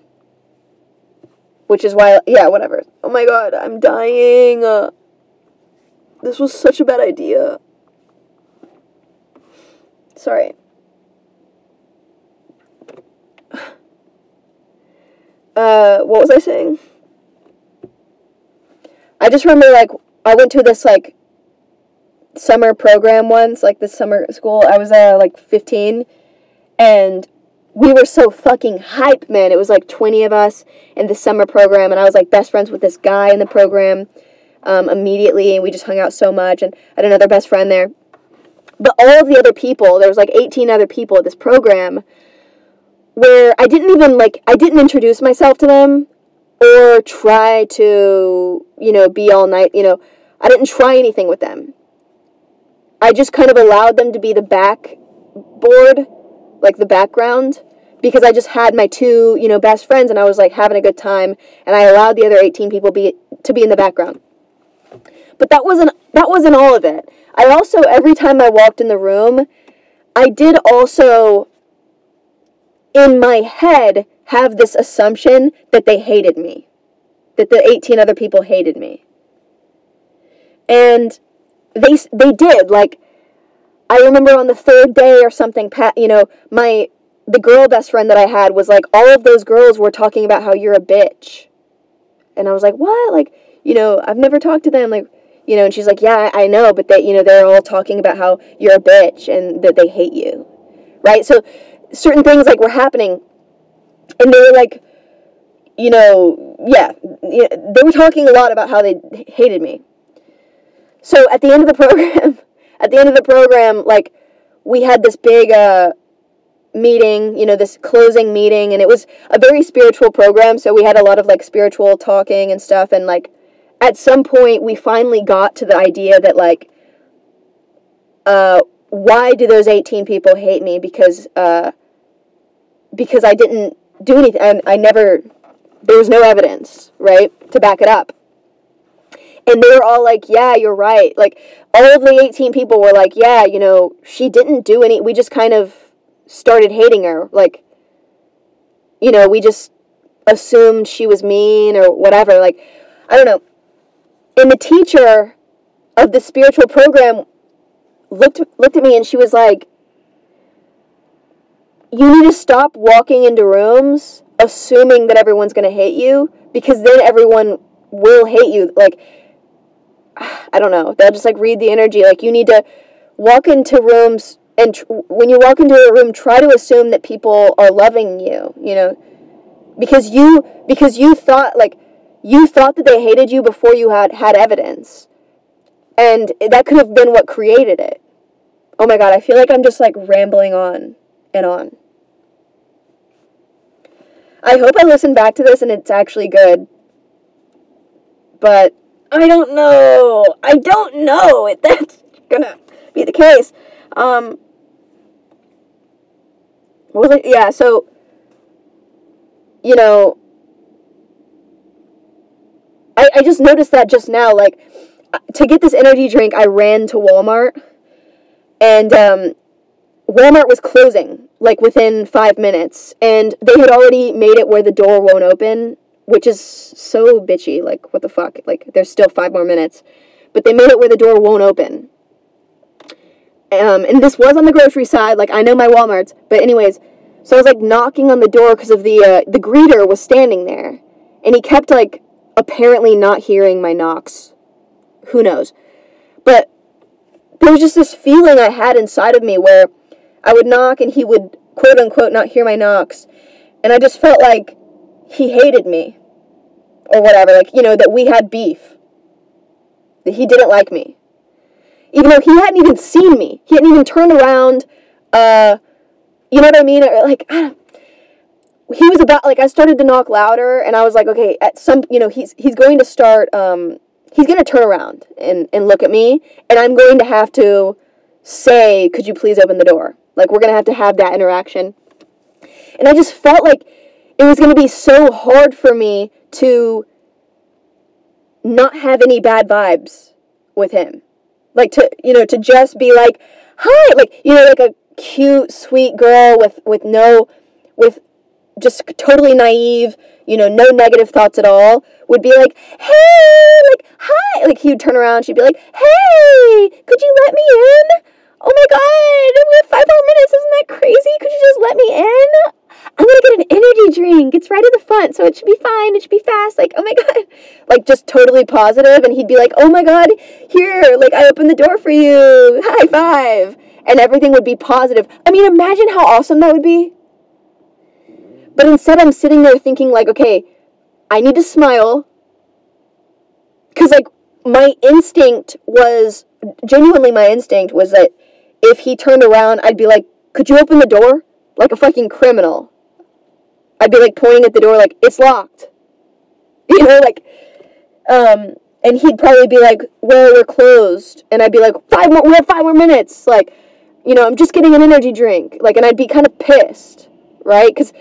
Which is why, yeah, whatever. Oh my god, I'm dying. Uh, this was such a bad idea. Sorry. [SIGHS] Uh, what was I saying? I just remember like I went to this like summer program once, like this summer school. I was uh like 15 and we were so fucking hype, man. It was like 20 of us in the summer program and I was like best friends with this guy in the program um, immediately and we just hung out so much and I had another best friend there. But all of the other people, there was like 18 other people at this program where I didn't even like I didn't introduce myself to them or try to, you know, be all night, you know, I didn't try anything with them. I just kind of allowed them to be the backboard, like the background, because I just had my two, you know, best friends and I was like having a good time and I allowed the other 18 people be to be in the background. But that wasn't that wasn't all of it. I also every time I walked in the room, I did also in my head have this assumption that they hated me, that the 18 other people hated me. And they they did like I remember on the third day or something Pat, you know, my the girl best friend that I had was like all of those girls were talking about how you're a bitch. And I was like, "What?" Like, you know, I've never talked to them like you know, and she's like, "Yeah, I know, but they, you know, they're all talking about how you're a bitch and that they hate you." Right? So certain things like were happening and they were like you know, yeah, they were talking a lot about how they hated me. So at the end of the program, [LAUGHS] at the end of the program, like we had this big uh, meeting, you know, this closing meeting, and it was a very spiritual program. So we had a lot of like spiritual talking and stuff, and like at some point we finally got to the idea that like, uh, why do those eighteen people hate me? Because uh, because I didn't do anything. I, I never there was no evidence, right, to back it up. And they were all like, yeah, you're right. Like, all of the 18 people were like, yeah, you know, she didn't do any, we just kind of started hating her. Like, you know, we just assumed she was mean or whatever. Like, I don't know. And the teacher of the spiritual program looked looked at me and she was like, "You need to stop walking into rooms assuming that everyone's going to hate you because then everyone will hate you. Like, I don't know. They'll just like read the energy. Like, you need to walk into rooms and tr- when you walk into a room, try to assume that people are loving you, you know, because you, because you thought, like, you thought that they hated you before you had had evidence. And that could have been what created it. Oh my god, I feel like I'm just like rambling on and on. I hope I listen back to this and it's actually good. But I don't know. I don't know if that's [LAUGHS] gonna be the case. Um? Yeah, so, you know, I, I just noticed that just now. Like, to get this energy drink, I ran to Walmart. And um, Walmart was closing like within five minutes, and they had already made it where the door won't open, which is so bitchy. Like, what the fuck? Like, there's still five more minutes, but they made it where the door won't open. Um, and this was on the grocery side. Like, I know my WalMarts, but anyways, so I was like knocking on the door because of the uh, the greeter was standing there, and he kept like apparently not hearing my knocks. Who knows? But there was just this feeling I had inside of me where I would knock and he would quote unquote not hear my knocks. And I just felt like he hated me or whatever. Like, you know, that we had beef. That he didn't like me. Even though he hadn't even seen me. He hadn't even turned around. Uh, you know what I mean? Or like, I don't, he was about like I started to knock louder and I was like, okay, at some you know, he's he's going to start um he's going to turn around and and look at me and I'm going to have to say, "Could you please open the door?" Like, we're going to have to have that interaction. And I just felt like it was going to be so hard for me to not have any bad vibes with him. Like, to, you know, to just be like, hi, like, you know, like a cute, sweet girl with, with no, with just totally naive, you know, no negative thoughts at all, would be like, hey, like, hi. Like, he would turn around, she'd be like, hey, could you let me in? Oh my god, we have five more minutes. Isn't that crazy? Could you just let me in? I'm gonna get an energy drink. It's right at the front, so it should be fine. It should be fast. Like, oh my god. [LAUGHS] Like, just totally positive, And he'd be like, oh my god, here, like, I opened the door for you. High five. And everything would be positive. I mean, imagine how awesome that would be. But instead, I'm sitting there thinking, like, okay, I need to smile. Because, like, my instinct was genuinely, my instinct was that if he turned around, I'd be like, could you open the door? Like a fucking criminal. I'd be like pointing at the door like, it's locked. [LAUGHS] You know, like, um, and he'd probably be like, well, we're closed. And I'd be like, five more, we have five more minutes. Like, you know, I'm just getting an energy drink. Like, and I'd be kind of pissed, right? Because,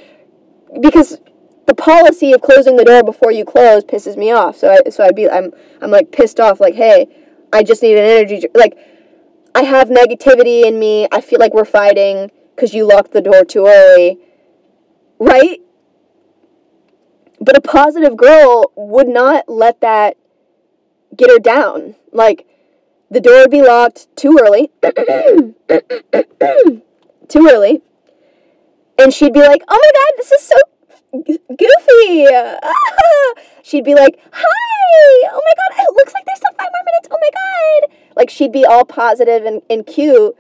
because the policy of closing the door before you close pisses me off. So I, so I'd be, I'm, I'm like pissed off, like, hey, I just need an energy. Like, I have negativity in me. I feel like we're fighting because you locked the door too early. Right? But a positive girl would not let that get her down. Like, the door would be locked too early. [CLEARS THROAT] too early. And she'd be like, oh my god, this is so goofy. [LAUGHS] she'd be like, hi, oh my god, it looks like there's still five more minutes. Oh my god. Like she'd be all positive and, and cute.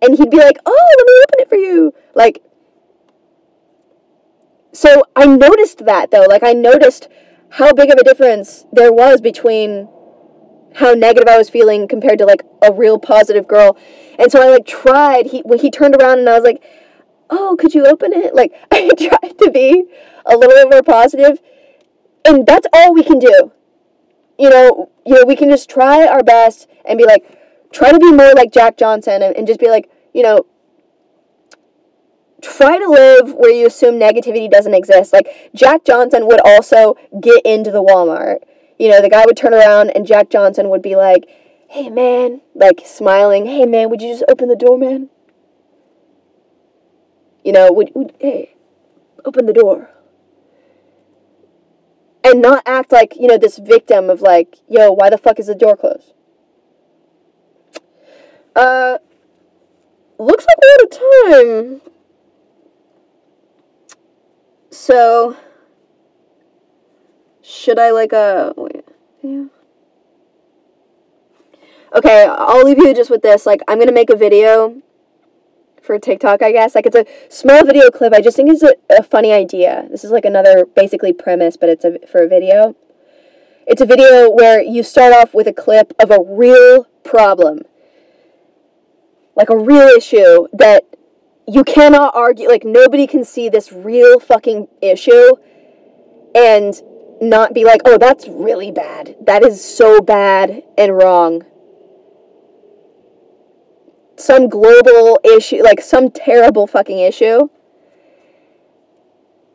And he'd be like, oh, let me open it for you. Like, so I noticed that though. Like I noticed how big of a difference there was between how negative I was feeling compared to like a real positive girl. And so I like tried. He when he turned around and I was like, "Oh, could you open it?" Like [LAUGHS] I tried to be a little bit more positive, and that's all we can do. You know, you know, we can just try our best and be like, try to be more like Jack Johnson and, and just be like, you know, try to live where you assume negativity doesn't exist. Like Jack Johnson would also get into the Walmart. You know, the guy would turn around and Jack Johnson would be like, "Hey man," like smiling, "Hey man, would you just open the door, man?" You know, would, would hey, open the door. And not act like, you know, this victim of like, "Yo, why the fuck is the door closed?" Uh looks like we're out of time. So, should I like uh, wait? Yeah. Okay, I'll leave you just with this. Like, I'm gonna make a video for TikTok, I guess. Like, it's a small video clip. I just think it's a, a funny idea. This is like another basically premise, but it's a for a video. It's a video where you start off with a clip of a real problem, like a real issue that you cannot argue like nobody can see this real fucking issue and not be like oh that's really bad that is so bad and wrong some global issue like some terrible fucking issue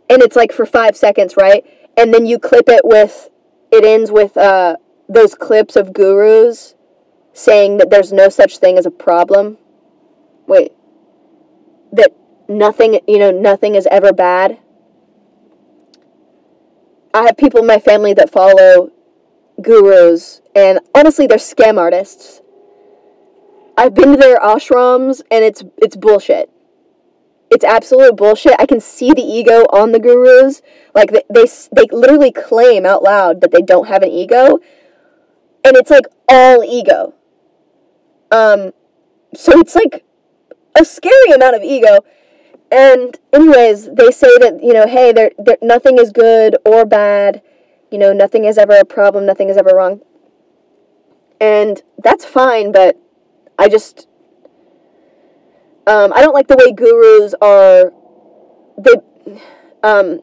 and it's like for five seconds right and then you clip it with it ends with uh those clips of gurus saying that there's no such thing as a problem wait that nothing, you know, nothing is ever bad. I have people in my family that follow gurus, and honestly, they're scam artists. I've been to their ashrams, and it's it's bullshit. It's absolute bullshit. I can see the ego on the gurus. Like they, they they literally claim out loud that they don't have an ego, and it's like all ego. Um, so it's like a scary amount of ego. And anyways, they say that you know, hey, there, there nothing is good or bad. You know, nothing is ever a problem. Nothing is ever wrong. And that's fine, but I just um, I don't like the way gurus are. They um,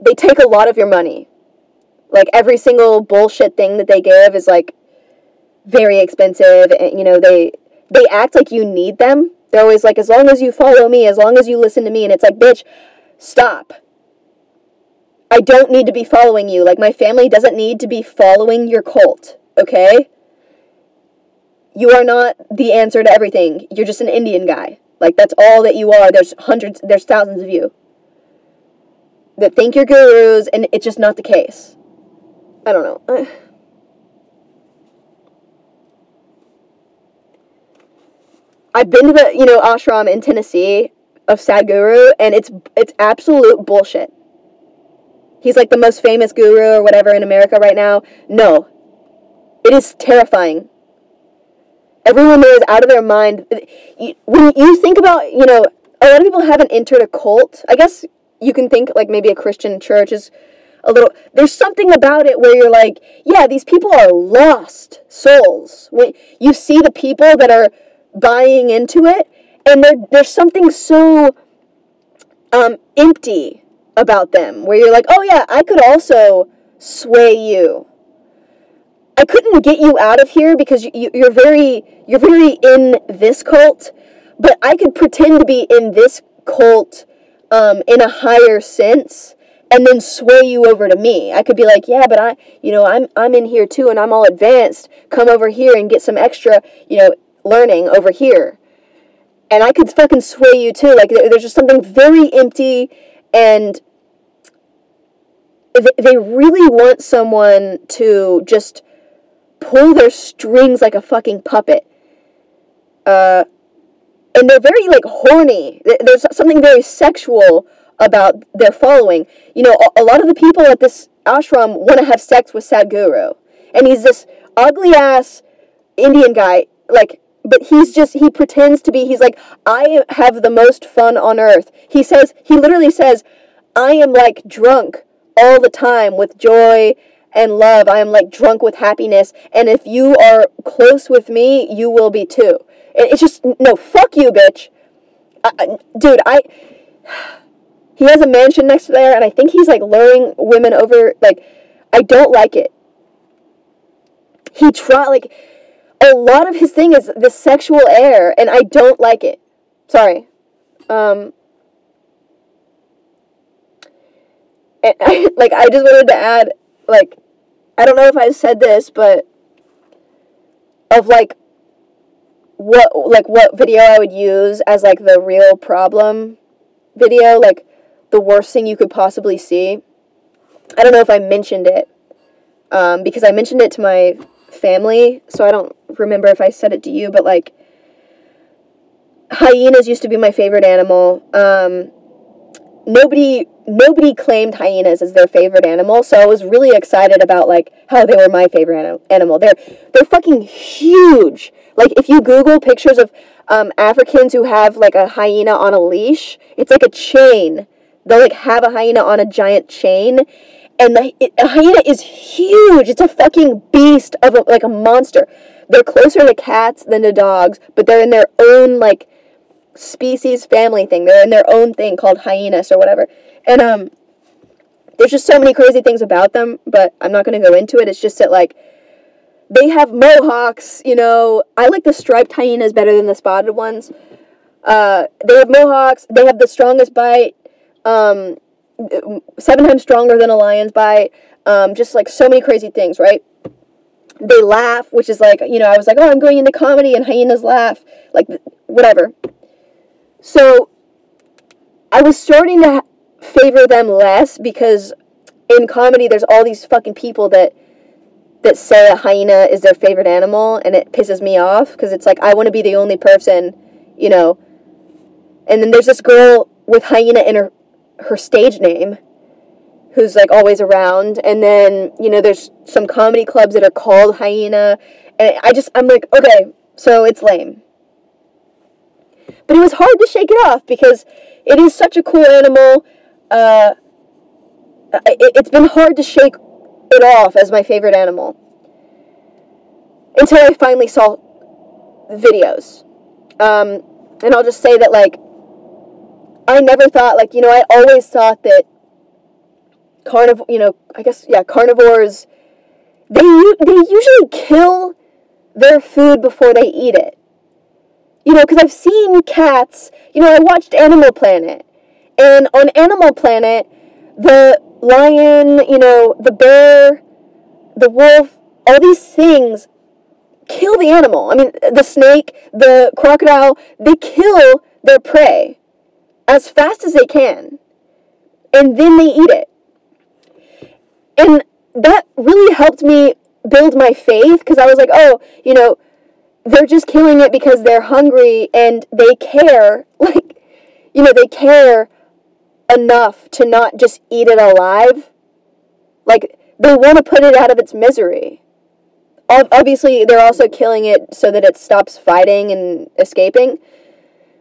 they take a lot of your money. Like every single bullshit thing that they give is like very expensive, and you know they they act like you need them they're always like, as long as you follow me, as long as you listen to me. And it's like, bitch, stop. I don't need to be following you. Like, my family doesn't need to be following your cult, okay? You are not the answer to everything. You're just an Indian guy. Like, that's all that you are. There's hundreds, there's thousands of you that think you're gurus, and it's just not the case. I don't know. I've been to the you know ashram in Tennessee of Sadhguru, and it's it's absolute bullshit. He's like the most famous guru or whatever in America right now. No, it is terrifying. Everyone there is out of their mind. When you think about, you know, a lot of people haven't entered a cult. I guess you can think like maybe a Christian church is a little. There's something about it where you're like, yeah, these people are lost souls. When you see the people that are buying into it and there there's something so um, empty about them where you're like oh yeah i could also sway you i couldn't get you out of here because you, you're very you're very in this cult but i could pretend to be in this cult um, in a higher sense and then sway you over to me. I could be like, yeah, but I, you know, I'm I'm in here too, and I'm all advanced. Come over here and get some extra, you know, learning over here. And I could fucking sway you too. Like, there's just something very empty and they really want someone to just pull their strings like a fucking puppet. Uh, and they're very like horny. There's something very sexual about their following. You know, a, lot of the people at this ashram want to have sex with Sadhguru, and he's this ugly ass Indian guy. Like but he's just he pretends to be he's like i have the most fun on earth he says he literally says I am like drunk all the time with joy and love. I am like drunk with happiness. And if you are close with me, you will be too. It's just, no, fuck you, bitch. I, dude, I. [SIGHS] He has a mansion next to there, and I think he's like luring women over. Like, I don't like it. He try like a lot of his thing is the sexual air, and I don't like it. Sorry. Um, and [LAUGHS] I, like I just wanted to add, like, I don't know if I said this, but of like what like what video I would use as like the real problem video, like the worst thing you could possibly see. I don't know if I mentioned it um, because I mentioned it to my family, so I don't remember if I said it to you, but like hyenas used to be my favorite animal. Um, nobody nobody claimed hyenas as their favorite animal, so I was really excited about like how they were my favorite anim- animal. They're they're fucking huge. Like if you Google pictures of um, Africans who have like a hyena on a leash, it's like a chain. They'll like have a hyena on a giant chain, and the it, a hyena is huge. It's a fucking beast of a, like a monster. They're closer to cats than to dogs, but they're in their own like species family thing. They're in their own thing called hyenas or whatever. And um there's just so many crazy things about them, but I'm not going to go into it. It's just that like they have mohawks, you know. I like the striped hyenas better than the spotted ones. Uh, they have mohawks. They have the strongest bite. Um, seven times stronger than a lion's bite. Um, just like so many crazy things, right? They laugh, which is like, you know, I was like, oh, I'm going into comedy and hyenas laugh. Like, whatever. So I was starting to favor them less because in comedy there's all these fucking people that that say a hyena is their favorite animal and it pisses me off because it's like I want to be the only person, you know. And then there's this girl with hyena in her her stage name who's like always around and then, you know, there's some comedy clubs that are called hyena and I just I'm like, okay, so it's lame. But it was hard to shake it off because it is such a cool animal. Uh, it, has been hard to shake it off as my favorite animal until I finally saw videos. Um, and I'll just say that, like, I never thought, like, you know, I always thought that carnivore, you know, I guess, yeah, carnivores, they, they usually kill their food before they eat it. You know, because I've seen cats, you know, I watched Animal Planet. And on Animal Planet, the lion, you know, the bear, the wolf, all these things kill the animal. I mean, the snake, the crocodile, they kill their prey as fast as they can. And then they eat it. And that really helped me build my faith because I was like, oh, you know, they're just killing it because they're hungry and they care. [LAUGHS] Like, you know, they care enough to not just eat it alive. Like, they want to put it out of its misery. Obviously, they're also killing it so that it stops fighting and escaping.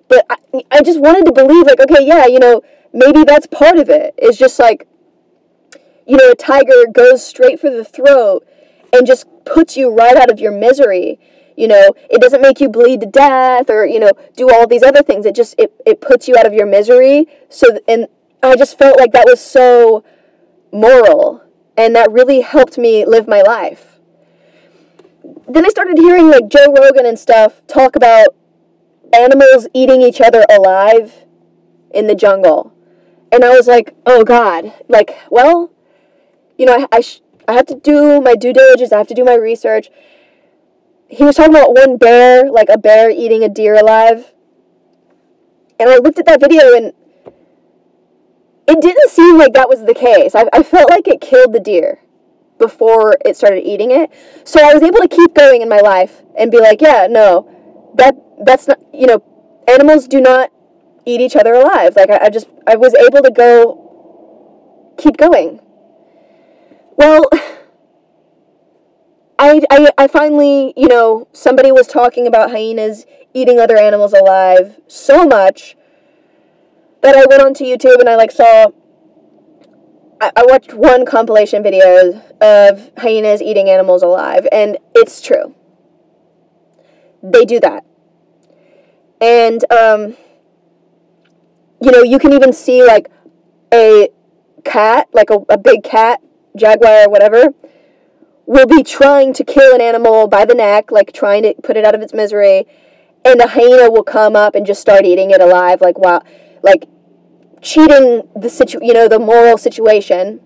But I, I just wanted to believe, like, okay, yeah, you know, maybe that's part of it. It's just like, you know, a tiger goes straight for the throat and just puts you right out of your misery you know it doesn't make you bleed to death or you know do all these other things. It just it, it puts you out of your misery. So and i just felt like that was so moral and that really helped me live my life. Then i started hearing like joe rogan and stuff talk about animals eating each other alive in the jungle. And i was like oh god like well you know i, I, sh- I have to do my due diligence. I have to do my research he was talking about one bear, like a bear eating a deer alive. And I looked at that video and it didn't seem like that was the case. I, I felt like it killed the deer before it started eating it. So I was able to keep going in my life and be like, yeah, no, that that's not, you know, animals do not eat each other alive. Like I, I just, I was able to go, keep going. Well, I, I, I finally, you know, somebody was talking about hyenas eating other animals alive so much that I went onto YouTube and I like saw I, I watched one compilation video of hyenas eating animals alive, and it's true. They do that. And, um, you know, you can even see like a cat, like a, a big cat, jaguar or whatever, will be trying to kill an animal by the neck, like trying to put it out of its misery, and the hyena will come up and just start eating it alive, like wow, like cheating the situ, you know, the moral situation.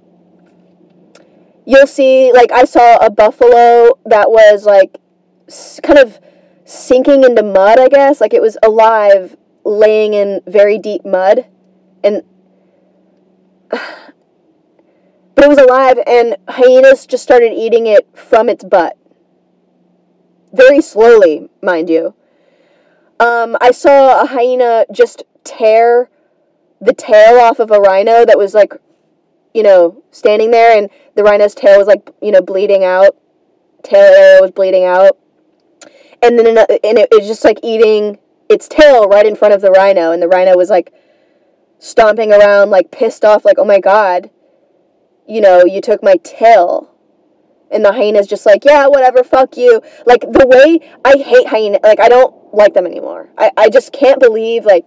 You'll see, like I saw a buffalo that was like kind of sinking into mud, I guess, like it was alive, laying in very deep mud, and but it was alive, and hyenas just started eating it from its butt, very slowly, mind you. Um, I saw a hyena just tear the tail off of a rhino that was like, you know, standing there, and the rhino's tail was like, you know, bleeding out. Tail area was bleeding out, and then another, and it, it was just like eating its tail right in front of the rhino, and the rhino was like stomping around, like pissed off, like, oh my god, you know, you took my tail. And the hyena's just like, yeah, whatever, fuck you. Like, the way I hate hyena, like, I don't like them anymore. I, I just can't believe, like,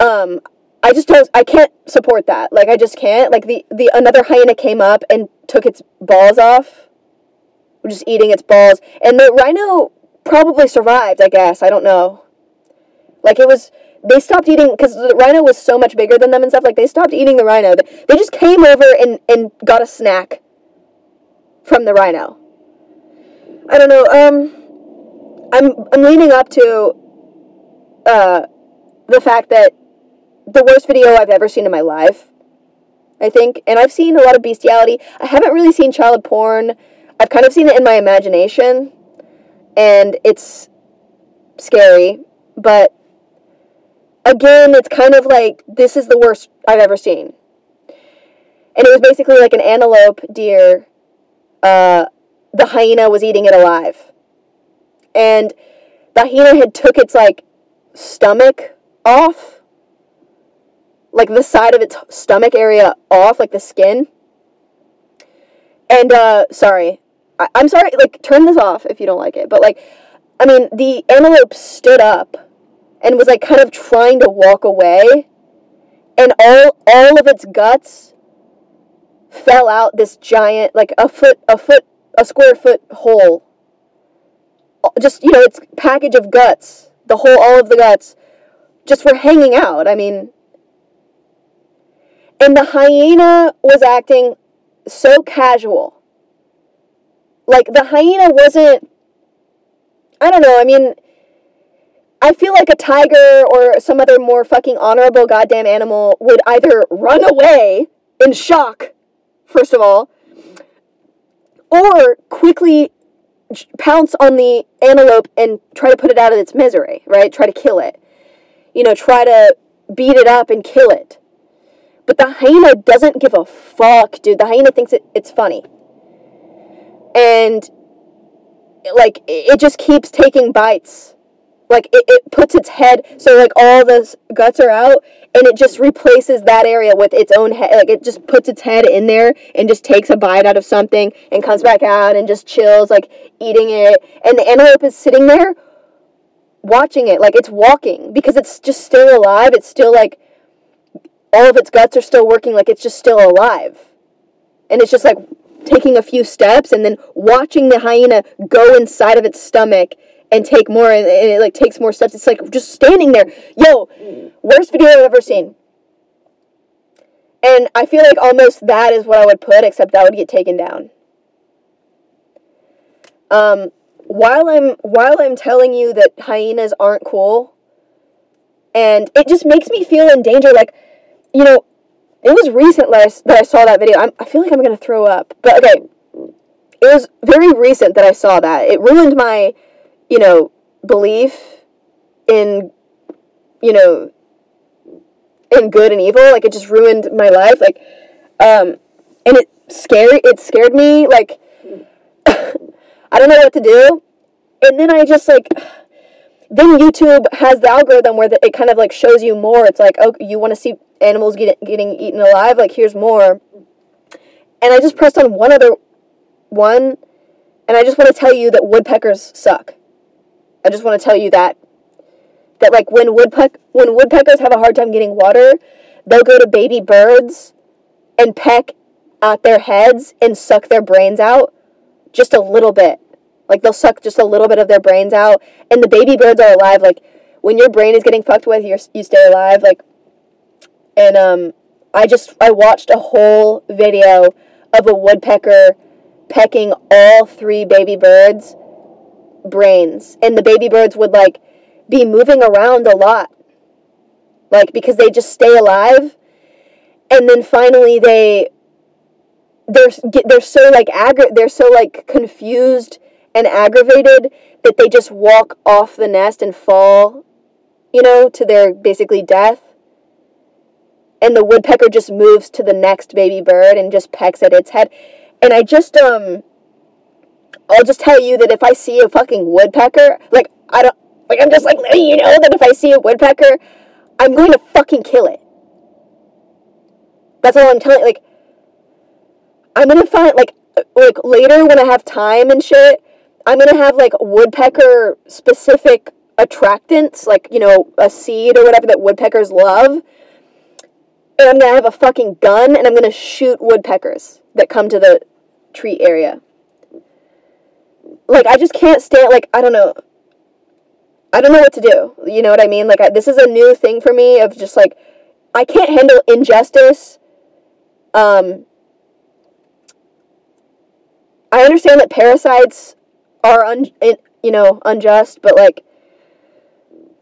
um, I just don't, I can't support that. Like, I just can't. Like, the, the, another hyena came up and took its balls off, just eating its balls. And the rhino probably survived, I guess. I don't know. Like, it was, they stopped eating because the rhino was so much bigger than them and stuff. Like they stopped eating the rhino. They just came over and and got a snack from the rhino. I don't know. Um, I'm I'm leaning up to uh the fact that the worst video I've ever seen in my life. I think, and I've seen a lot of bestiality. I haven't really seen child porn. I've kind of seen it in my imagination, and it's scary. But again, it's kind of like this is the worst I've ever seen. And it was basically like an antelope deer. Uh, the hyena was eating it alive, and the hyena had took its like stomach off, like the side of its stomach area off, like the skin. And uh, sorry, I- I'm sorry. Like, turn this off if you don't like it. But like, I mean, the antelope stood up and was like kind of trying to walk away. And all all of its guts fell out this giant like a foot a foot a square foot hole. Uh, just you know its package of guts the whole all of the guts just were hanging out i mean. And the hyena was acting so casual. Like the hyena wasn't i don't know i mean I feel like a tiger or some other more fucking honorable goddamn animal would either run away in shock, first of all, or quickly pounce on the antelope and try to put it out of its misery, right? Try to kill it. You know, try to beat it up and kill it. But the hyena doesn't give a fuck, dude. The hyena thinks it, it's funny. And, like, it just keeps taking bites like it, it puts its head so like all the guts are out and it just replaces that area with its own head like it just puts its head in there and just takes a bite out of something and comes back out and just chills like eating it. And the antelope is sitting there watching it like it's walking because it's just still alive. It's still like all of its guts are still working like it's just still alive. And it's just like taking a few steps and then watching the hyena go inside of its stomach and take more and it like takes more steps. It's like just standing there. Yo, worst video I've ever seen. And I feel like almost that is what I would put, except that would get taken down. Um, while I'm while I'm telling you that hyenas aren't cool, and it just makes me feel in danger. Like, you know, it was recent last that I saw that video. I'm, I feel like I'm gonna throw up, but okay, it was very recent that I saw that. It ruined my you know, belief in, you know, in good and evil. Like it just ruined my life. Like, um, and it scared it scared me. Like, [LAUGHS] I don't know what to do. And then I just like, then YouTube has the algorithm where the, it kind of like shows you more. It's like, oh, you want to see animals get, getting eaten alive. Like, here's more. And I just pressed on one other one, and I just want to tell you that woodpeckers suck. I just want to tell you that that like when woodpeck when woodpeckers have a hard time getting water, they'll go to baby birds and peck at their heads and suck their brains out just a little bit. Like they'll suck just a little bit of their brains out, and the baby birds are alive. Like when your brain is getting fucked with, you you stay alive. Like, and um, I just I watched a whole video of a woodpecker pecking all three baby birds' brains, and the baby birds would like be moving around a lot, like because they just stay alive, and then finally they they're they're so like aggra- they're so like confused and aggravated that they just walk off the nest and fall, you know, to their basically death. And the woodpecker just moves to the next baby bird and just pecks at its head. And I just um I'll just tell you that if I see a fucking woodpecker, like I don't like I'm just like you know that if I see a woodpecker, I'm going to fucking kill it. That's all I'm telling like I'm gonna find like like later when I have time and shit, I'm gonna have like woodpecker specific attractants, like, you know, a seed or whatever that woodpeckers love. And I'm gonna have a fucking gun and I'm gonna shoot woodpeckers that come to the tree area. Like, I just can't stand, like, I don't know. I don't know what to do. You know what I mean? Like, I, this is a new thing for me of just like, I can't handle injustice. Um, I understand that parasites are un, you know unjust, but like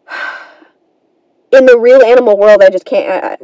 [SIGHS] in the real animal world, I just can't. I,